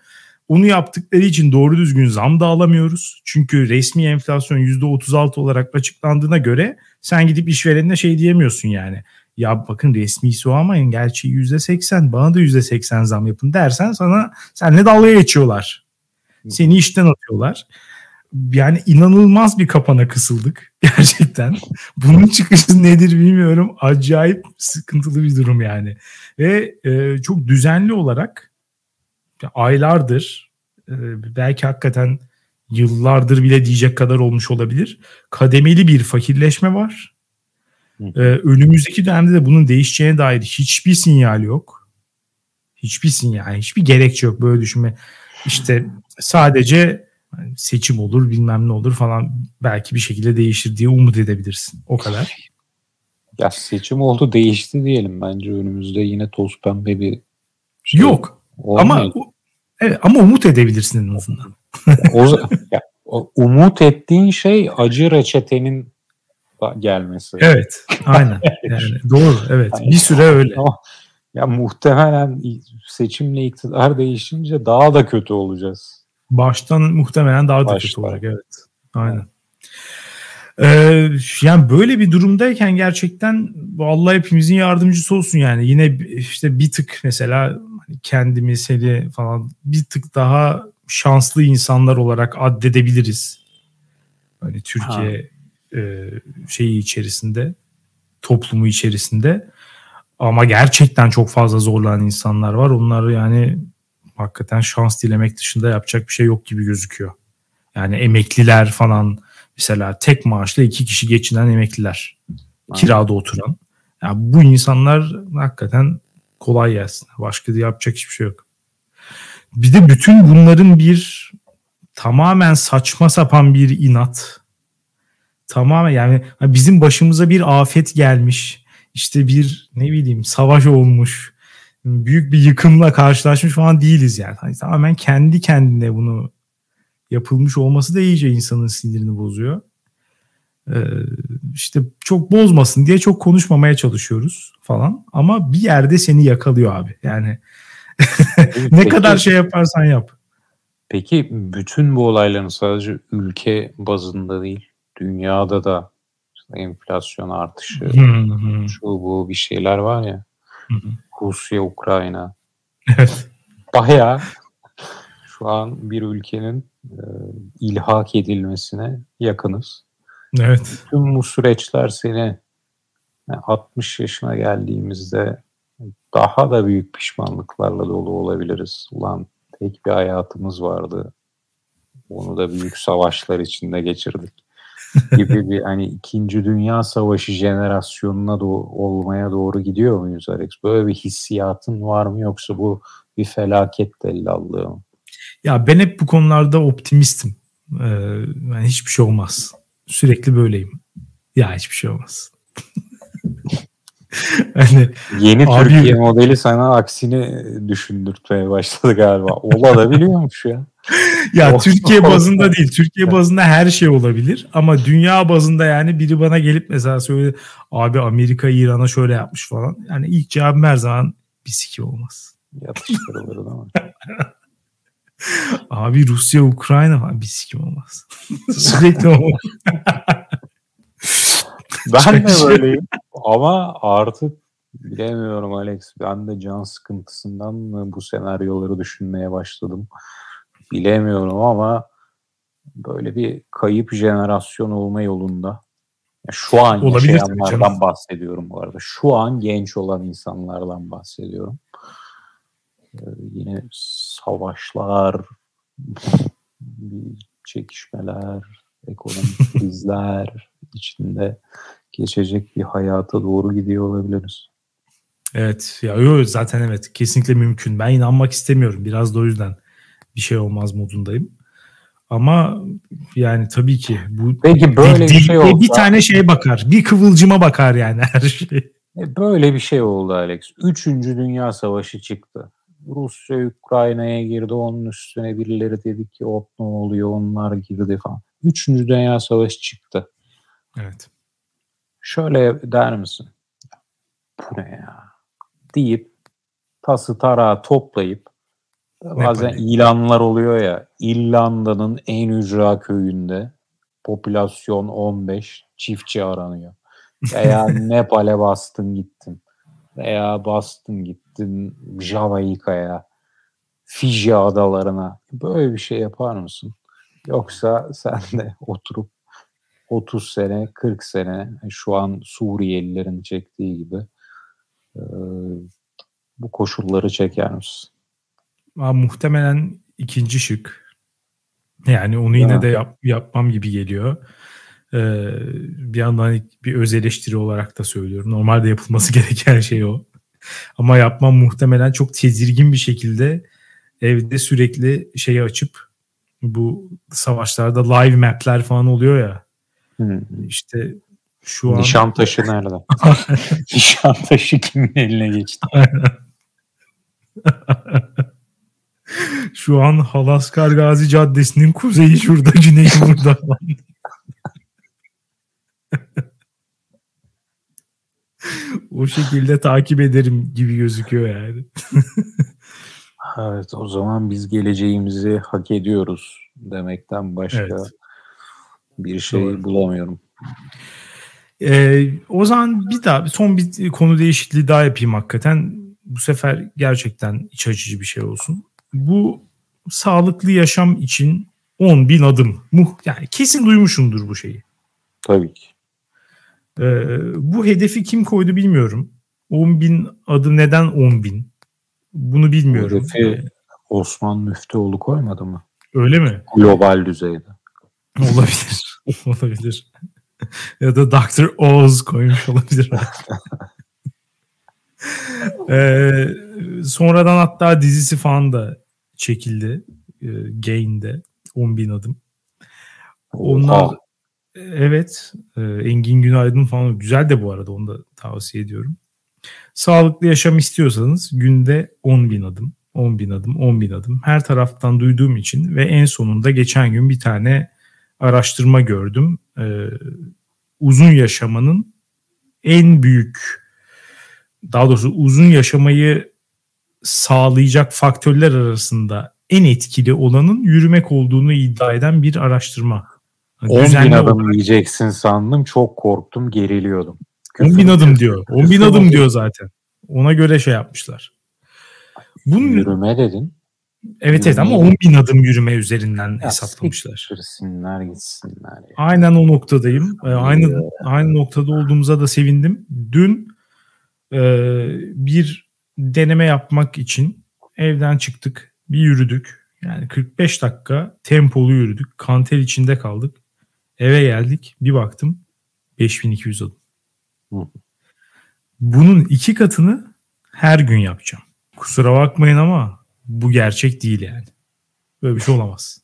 Onu yaptıkları için doğru düzgün zam da alamıyoruz. Çünkü resmi enflasyon %36 olarak açıklandığına göre sen gidip işverenine şey diyemiyorsun yani ya bakın resmisi o ama gerçi yüzde seksen bana da yüzde seksen zam yapın dersen sana senle dalga geçiyorlar. Seni işten atıyorlar. Yani inanılmaz bir kapana kısıldık gerçekten. Bunun çıkışı nedir bilmiyorum. Acayip sıkıntılı bir durum yani. Ve e, çok düzenli olarak aylardır e, belki hakikaten yıllardır bile diyecek kadar olmuş olabilir. Kademeli bir fakirleşme var ee, önümüzdeki dönemde de bunun değişeceğine dair hiçbir sinyal yok. Hiçbir yani hiçbir gerekçe yok böyle düşünme. İşte sadece seçim olur bilmem ne olur falan belki bir şekilde değişir diye umut edebilirsin. O kadar. Ya seçim oldu değişti diyelim. Bence önümüzde yine toz pembe bir şey Yok. Olmuyor. Ama evet, ama umut edebilirsin en azından. o, ya, umut ettiğin şey acı reçetenin gelmesi. Evet. Aynen. Yani doğru. Evet. Yani, bir süre öyle. Ya muhtemelen seçimle iktidar değişince daha da kötü olacağız. Baştan muhtemelen daha da Baştan. kötü olacak. Evet. Aynen. Ee, yani böyle bir durumdayken gerçekten Allah hepimizin yardımcısı olsun yani. Yine işte bir tık mesela hani kendimi seni falan bir tık daha şanslı insanlar olarak addedebiliriz. Hani Türkiye e, şeyi içerisinde, toplumu içerisinde. Ama gerçekten çok fazla zorlanan insanlar var. Onlar yani hakikaten şans dilemek dışında yapacak bir şey yok gibi gözüküyor. Yani emekliler falan mesela tek maaşla iki kişi geçinen emekliler. Kirada oturan. Yani bu insanlar hakikaten kolay gelsin. Başka da yapacak hiçbir şey yok. Bir de bütün bunların bir tamamen saçma sapan bir inat. Tamamen yani bizim başımıza bir afet gelmiş. İşte bir ne bileyim savaş olmuş. Büyük bir yıkımla karşılaşmış falan değiliz yani. Hani tamamen kendi kendine bunu yapılmış olması da iyice insanın sinirini bozuyor. Ee, işte çok bozmasın diye çok konuşmamaya çalışıyoruz falan. Ama bir yerde seni yakalıyor abi. Yani ne peki, kadar şey yaparsan yap. Peki bütün bu olayların sadece ülke bazında değil, dünyada da işte enflasyon artışı, şu bu bir şeyler var ya. Rusya, Ukrayna. Evet. Bayağı şu an bir ülkenin e, ilhak edilmesine yakınız. Evet. Tüm bu süreçler seni 60 yaşına geldiğimizde daha da büyük pişmanlıklarla dolu olabiliriz. Ulan tek bir hayatımız vardı. Onu da büyük savaşlar içinde geçirdik. gibi bir hani ikinci dünya savaşı jenerasyonuna do- olmaya doğru gidiyor muyuz Alex? Böyle bir hissiyatın var mı yoksa bu bir felaket tellallığı mı? Ya ben hep bu konularda optimistim. Ee, yani hiçbir şey olmaz. Sürekli böyleyim. Ya hiçbir şey olmaz. hani, Yeni abi, Türkiye modeli sana aksini düşündürtmeye başladı galiba. Olabiliyormuş ya. Ya Türkiye bazında değil. Türkiye bazında her şey olabilir. Ama dünya bazında yani biri bana gelip mesela söyle abi Amerika İran'a şöyle yapmış falan. Yani ilk cevabım her zaman bir siki olmaz. Ama. Abi Rusya Ukrayna falan bir sikim olmaz. Sürekli olmaz. ben de böyleyim. Ama artık bilemiyorum Alex. Ben de can sıkıntısından mı bu senaryoları düşünmeye başladım. Bilemiyorum ama böyle bir kayıp jenerasyon olma yolunda. şu an Olabilir yaşayanlardan bahsediyorum bu arada. Şu an genç olan insanlardan bahsediyorum. Ee, yine savaşlar, çekişmeler, ekonomik krizler içinde geçecek bir hayata doğru gidiyor olabiliriz. Evet ya yo, zaten evet kesinlikle mümkün. Ben inanmak istemiyorum. Biraz da o yüzden bir şey olmaz modundayım. Ama yani tabii ki bu Peki böyle bir şey olsa, bir tane şeye bakar. Bir kıvılcıma bakar yani her şey. E, böyle bir şey oldu Alex. Üçüncü Dünya Savaşı çıktı. Rusya Ukrayna'ya girdi. Onun üstüne birileri dedi ki hop ne oluyor onlar girdi falan. Üçüncü Dünya Savaşı çıktı. Evet. Şöyle der misin? Bu ne ya? Deyip tası tarağı toplayıp bazen panik. ilanlar oluyor ya. İrlanda'nın en ücra köyünde popülasyon 15 çiftçi aranıyor. Veya Nepal'e bastın gittin. Veya bastın gittin Jamaika'ya, Fiji adalarına. Böyle bir şey yapar mısın? Yoksa sen de oturup 30 sene, 40 sene şu an Suriyelilerin çektiği gibi bu koşulları çeker misin? Aa, muhtemelen ikinci şık. Yani onu yine evet. de yap, yapmam gibi geliyor. Ee, bir yandan bir öz eleştiri olarak da söylüyorum. Normalde yapılması gereken şey o. Ama yapmam muhtemelen çok tedirgin bir şekilde evde sürekli şeyi açıp bu savaşlarda live map'ler falan oluyor ya. Hmm. İşte şu an Nişantaşı nerede? Nişantaşı kimin eline geçti? Şu an Halaskar Gazi Caddesi'nin kuzeyi şurada, güneyi burada. o şekilde takip ederim gibi gözüküyor yani. Evet o zaman biz geleceğimizi hak ediyoruz demekten başka Evet. bir şey Doğru. bulamıyorum. Ee, o zaman bir daha son bir konu değişikliği daha yapayım hakikaten. Bu sefer gerçekten iç açıcı bir şey olsun. Bu sağlıklı yaşam için 10 bin adım. Muh, yani kesin duymuşsundur bu şeyi. Tabii ki. Ee, bu hedefi kim koydu bilmiyorum. 10 bin adım neden 10 bin? Bunu bilmiyorum. Hedefi Osman Müftüoğlu koymadı mı? Öyle mi? Global düzeyde. Olabilir. olabilir. ya da Dr. Oz koymuş olabilir. Ee, sonradan hatta dizisi falan da çekildi. Ee, Gain'de. 10 bin adım. Onlar Oha. evet e, Engin Günaydın falan güzel de bu arada onu da tavsiye ediyorum. Sağlıklı yaşam istiyorsanız günde 10 bin adım, 10 bin adım, 10 bin adım her taraftan duyduğum için ve en sonunda geçen gün bir tane araştırma gördüm. Ee, uzun yaşamanın en büyük daha doğrusu uzun yaşamayı sağlayacak faktörler arasında en etkili olanın yürümek olduğunu iddia eden bir araştırma. 10 bin Düzenli adım diyeceksin sandım. Çok korktum, geriliyordum. 10 bin adım Küfür- diyor. 10 bin küfür adım diyor zaten. Ona göre şey yapmışlar. Bunun, Yürüme dedin. evet evet ama yürümeyi- 10 bin adım yürüme üzerinden Ya hesaplamışlar. Gitsinler ya. Aynen o noktadayım. Ee, Aynı aynı noktada olduğumuza da sevindim. Dün bir deneme yapmak için evden çıktık. Bir yürüdük. Yani 45 dakika tempolu yürüdük. Kanter içinde kaldık. Eve geldik. Bir baktım 5200 adım. Hı. Bunun iki katını her gün yapacağım. Kusura bakmayın ama bu gerçek değil yani. Böyle bir şey olamaz.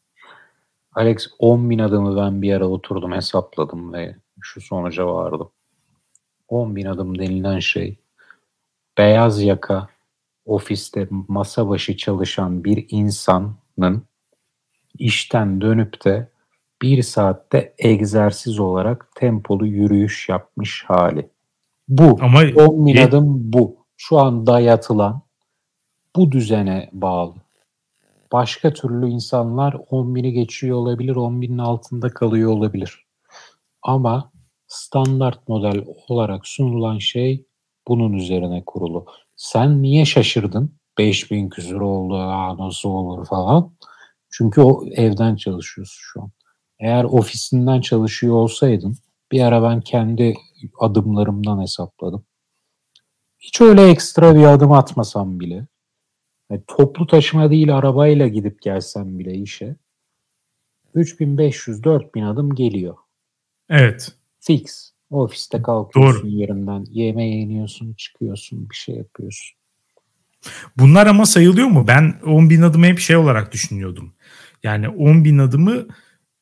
Alex 10 bin adımı ben bir ara oturdum hesapladım ve şu sonuca vardım. 10 bin adım denilen şey beyaz yaka ofiste masa başı çalışan bir insanın işten dönüp de bir saatte egzersiz olarak tempolu yürüyüş yapmış hali. Bu. Ama 10 bin adım bu. Şu an dayatılan bu düzene bağlı. Başka türlü insanlar 10 bini geçiyor olabilir, 10 binin altında kalıyor olabilir. Ama standart model olarak sunulan şey bunun üzerine kurulu. Sen niye şaşırdın? 5000 küsur oldu, Aa, nasıl olur falan. Çünkü o evden çalışıyorsun şu an. Eğer ofisinden çalışıyor olsaydın bir ara ben kendi adımlarımdan hesapladım. Hiç öyle ekstra bir adım atmasam bile yani toplu taşıma değil arabayla gidip gelsem bile işe 3500-4000 adım geliyor. evet. Fix. Ofiste kalkıyorsun Doğru. yerinden. Yemeğe iniyorsun, çıkıyorsun, bir şey yapıyorsun. Bunlar ama sayılıyor mu? Ben 10 bin adımı hep şey olarak düşünüyordum. Yani 10 bin adımı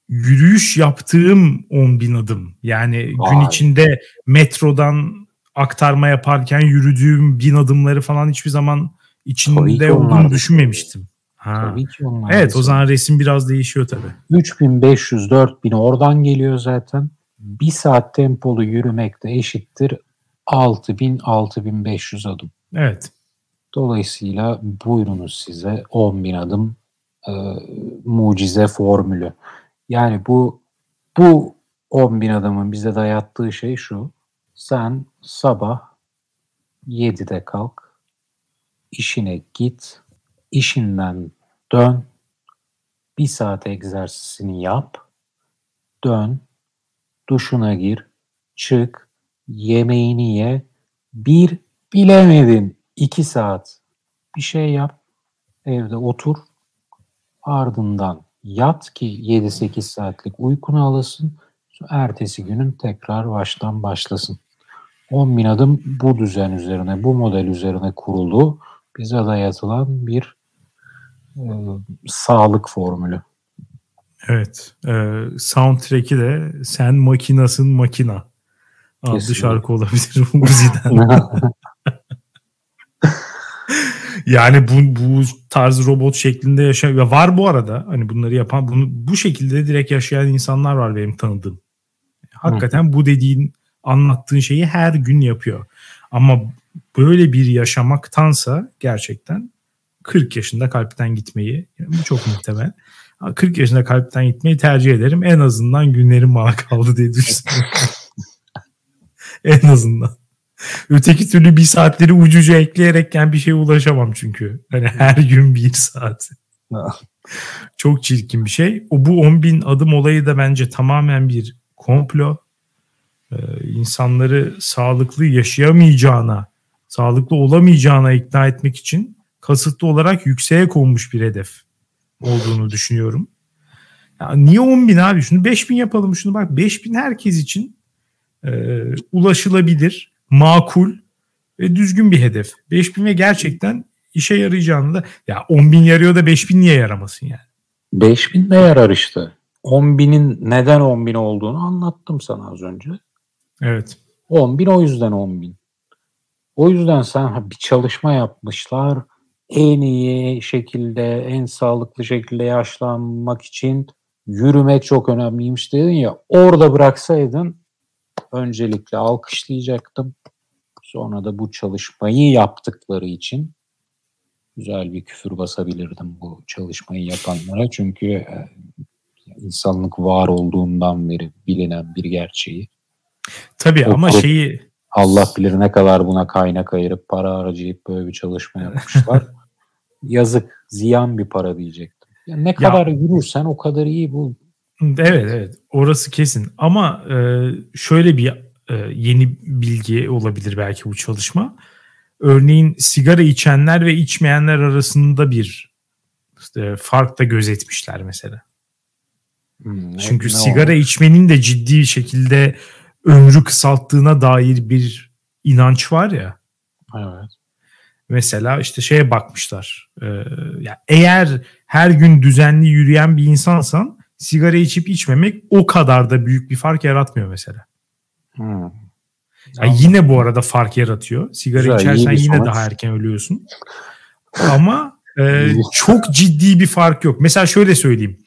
yürüyüş yaptığım 10 bin adım. Yani gün Vay. içinde metrodan aktarma yaparken yürüdüğüm bin adımları falan hiçbir zaman içinde olduğunu düşünmemiştim. Ha. Tabii ki onlar. Evet o zaman resim biraz değişiyor tabii. 3500-4000 oradan geliyor zaten. Bir saat tempolu yürümek de eşittir 6000-6500 adım. Evet. Dolayısıyla buyurunuz size 10.000 adım e, mucize formülü. Yani bu bu 10.000 adamın bize dayattığı şey şu. Sen sabah 7'de kalk, işine git, işinden dön, bir saat egzersizini yap, dön, duşuna gir, çık, yemeğini ye, bir bilemedin. İki saat. Bir şey yap, evde otur, ardından yat ki 7-8 saatlik uykunu alasın, ertesi günün tekrar baştan başlasın. 10 bin adım bu düzen üzerine, bu model üzerine kurulu bize dayatılan bir e, sağlık formülü. Evet. E, soundtrack'i de Sen Makinasın Makina adlı Kesinlikle. şarkı olabilir Uzi'den. yani bu, bu tarz robot şeklinde yaşayan var bu arada hani bunları yapan bunu bu şekilde direkt yaşayan insanlar var benim tanıdığım. Hakikaten Hı. bu dediğin anlattığın şeyi her gün yapıyor. Ama böyle bir yaşamaktansa gerçekten 40 yaşında kalpten gitmeyi yani bu çok muhtemel. 40 yaşında kalpten gitmeyi tercih ederim. En azından günlerim bana kaldı diye düşünüyorum. en azından. Öteki türlü bir saatleri ucuca ekleyerekken bir şeye ulaşamam çünkü. Hani her gün bir saat. Çok çirkin bir şey. O bu 10 bin adım olayı da bence tamamen bir komplo. Ee, insanları sağlıklı yaşayamayacağına, sağlıklı olamayacağına ikna etmek için kasıtlı olarak yükseğe konmuş bir hedef olduğunu düşünüyorum. Ya niye 10 bin abi? Şunu 5 bin yapalım. Şunu bak 5 bin herkes için e, ulaşılabilir, makul ve düzgün bir hedef. 5 bin ve gerçekten işe yarayacağını da ya 10 bin yarıyor da 5 bin niye yaramasın yani? 5 bin de yarar işte. 10 binin neden 10 bin olduğunu anlattım sana az önce. Evet. 10 bin o yüzden 10 bin. O yüzden sen bir çalışma yapmışlar. En iyi şekilde, en sağlıklı şekilde yaşlanmak için yürümek çok önemliymiş dedin ya. Orada bıraksaydın öncelikle alkışlayacaktım. Sonra da bu çalışmayı yaptıkları için güzel bir küfür basabilirdim bu çalışmayı yapanlara. Çünkü e, insanlık var olduğundan beri bilinen bir gerçeği. Tabii o ama şeyi Allah bilir ne kadar buna kaynak ayırıp para harcayıp böyle bir çalışma yapmışlar. Yazık, ziyan bir para diyecektim. Yani ne kadar ya, yürürsen o kadar iyi bu. Evet evet orası kesin ama e, şöyle bir e, yeni bilgi olabilir belki bu çalışma. Örneğin sigara içenler ve içmeyenler arasında bir işte fark da gözetmişler mesela. Hmm, Çünkü sigara olmuş? içmenin de ciddi şekilde ömrü kısalttığına dair bir inanç var ya. Evet. Mesela işte şeye bakmışlar. E, yani eğer her gün düzenli yürüyen bir insansan sigara içip içmemek o kadar da büyük bir fark yaratmıyor mesela. Hmm. Yani yine bu arada fark yaratıyor. Sigara Güzel, içersen yine sonuç. daha erken ölüyorsun. Ama e, çok ciddi bir fark yok. Mesela şöyle söyleyeyim.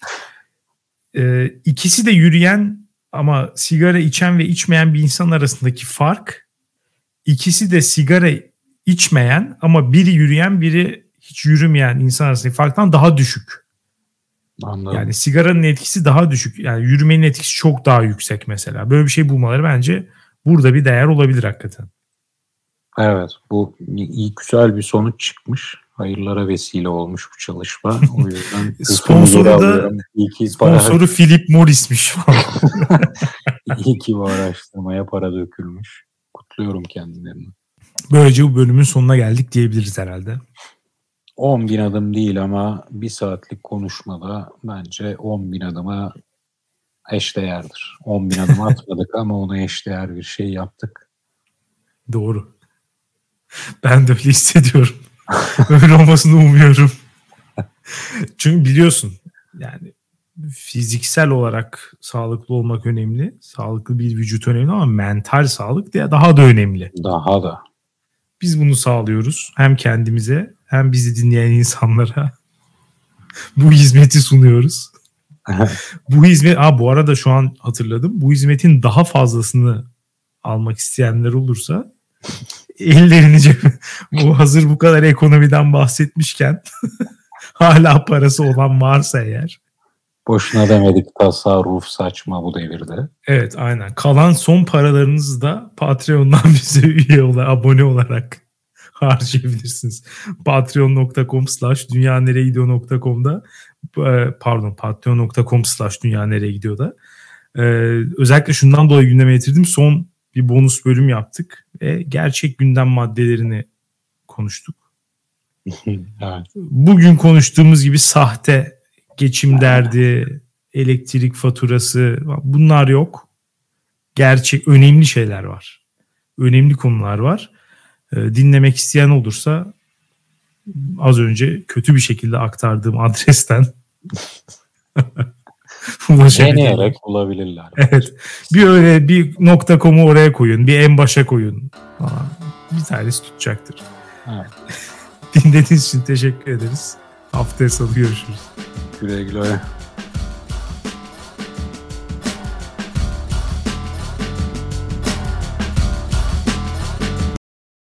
E, ikisi de yürüyen ama sigara içen ve içmeyen bir insan arasındaki fark ikisi de sigara içmeyen ama biri yürüyen biri hiç yürümeyen insan arasındaki farktan daha düşük. Anladım. Yani sigaranın etkisi daha düşük. Yani yürümenin etkisi çok daha yüksek mesela. Böyle bir şey bulmaları bence burada bir değer olabilir hakikaten. Evet bu iyi güzel bir sonuç çıkmış. Hayırlara vesile olmuş bu çalışma. O yüzden sponsoru da sponsoru para... Philip Morris'miş falan. İyi ki bu araştırmaya para dökülmüş. Kutluyorum kendilerini. Böylece bu bölümün sonuna geldik diyebiliriz herhalde. 10 bin adım değil ama bir saatlik konuşmada bence 10 bin adıma eşdeğerdir. 10 bin adım atmadık ama ona eşdeğer bir şey yaptık. Doğru. Ben de öyle hissediyorum. öyle olmasını umuyorum. Çünkü biliyorsun yani fiziksel olarak sağlıklı olmak önemli. Sağlıklı bir vücut önemli ama mental sağlık diye daha da önemli. Daha da. Biz bunu sağlıyoruz. Hem kendimize hem bizi dinleyen insanlara bu hizmeti sunuyoruz. bu hizmet, aa bu arada şu an hatırladım. Bu hizmetin daha fazlasını almak isteyenler olursa ellerini cebine bu hazır bu kadar ekonomiden bahsetmişken hala parası olan varsa eğer Boşuna demedik tasarruf saçma bu devirde. Evet aynen. Kalan son paralarınızı da Patreon'dan bize üye olarak, abone olarak harcayabilirsiniz. Patreon.com slash dünyanereyegidiyor.com'da e, pardon patreon.com slash dünya nereye gidiyor da ee, özellikle şundan dolayı gündeme getirdim. Son bir bonus bölüm yaptık ve gerçek gündem maddelerini konuştuk. evet. Bugün konuştuğumuz gibi sahte geçim derdi, elektrik faturası bunlar yok. Gerçek önemli şeyler var. önemli konular var. E, dinlemek isteyen olursa az önce kötü bir şekilde aktardığım adresten Deneyerek bulabilirler. Evet. Bir öyle bir nokta komu oraya koyun. Bir en başa koyun. Falan. Bir tanesi tutacaktır. Evet. Dinlediğiniz için teşekkür ederiz. Haftaya salı görüşürüz. Güle güle.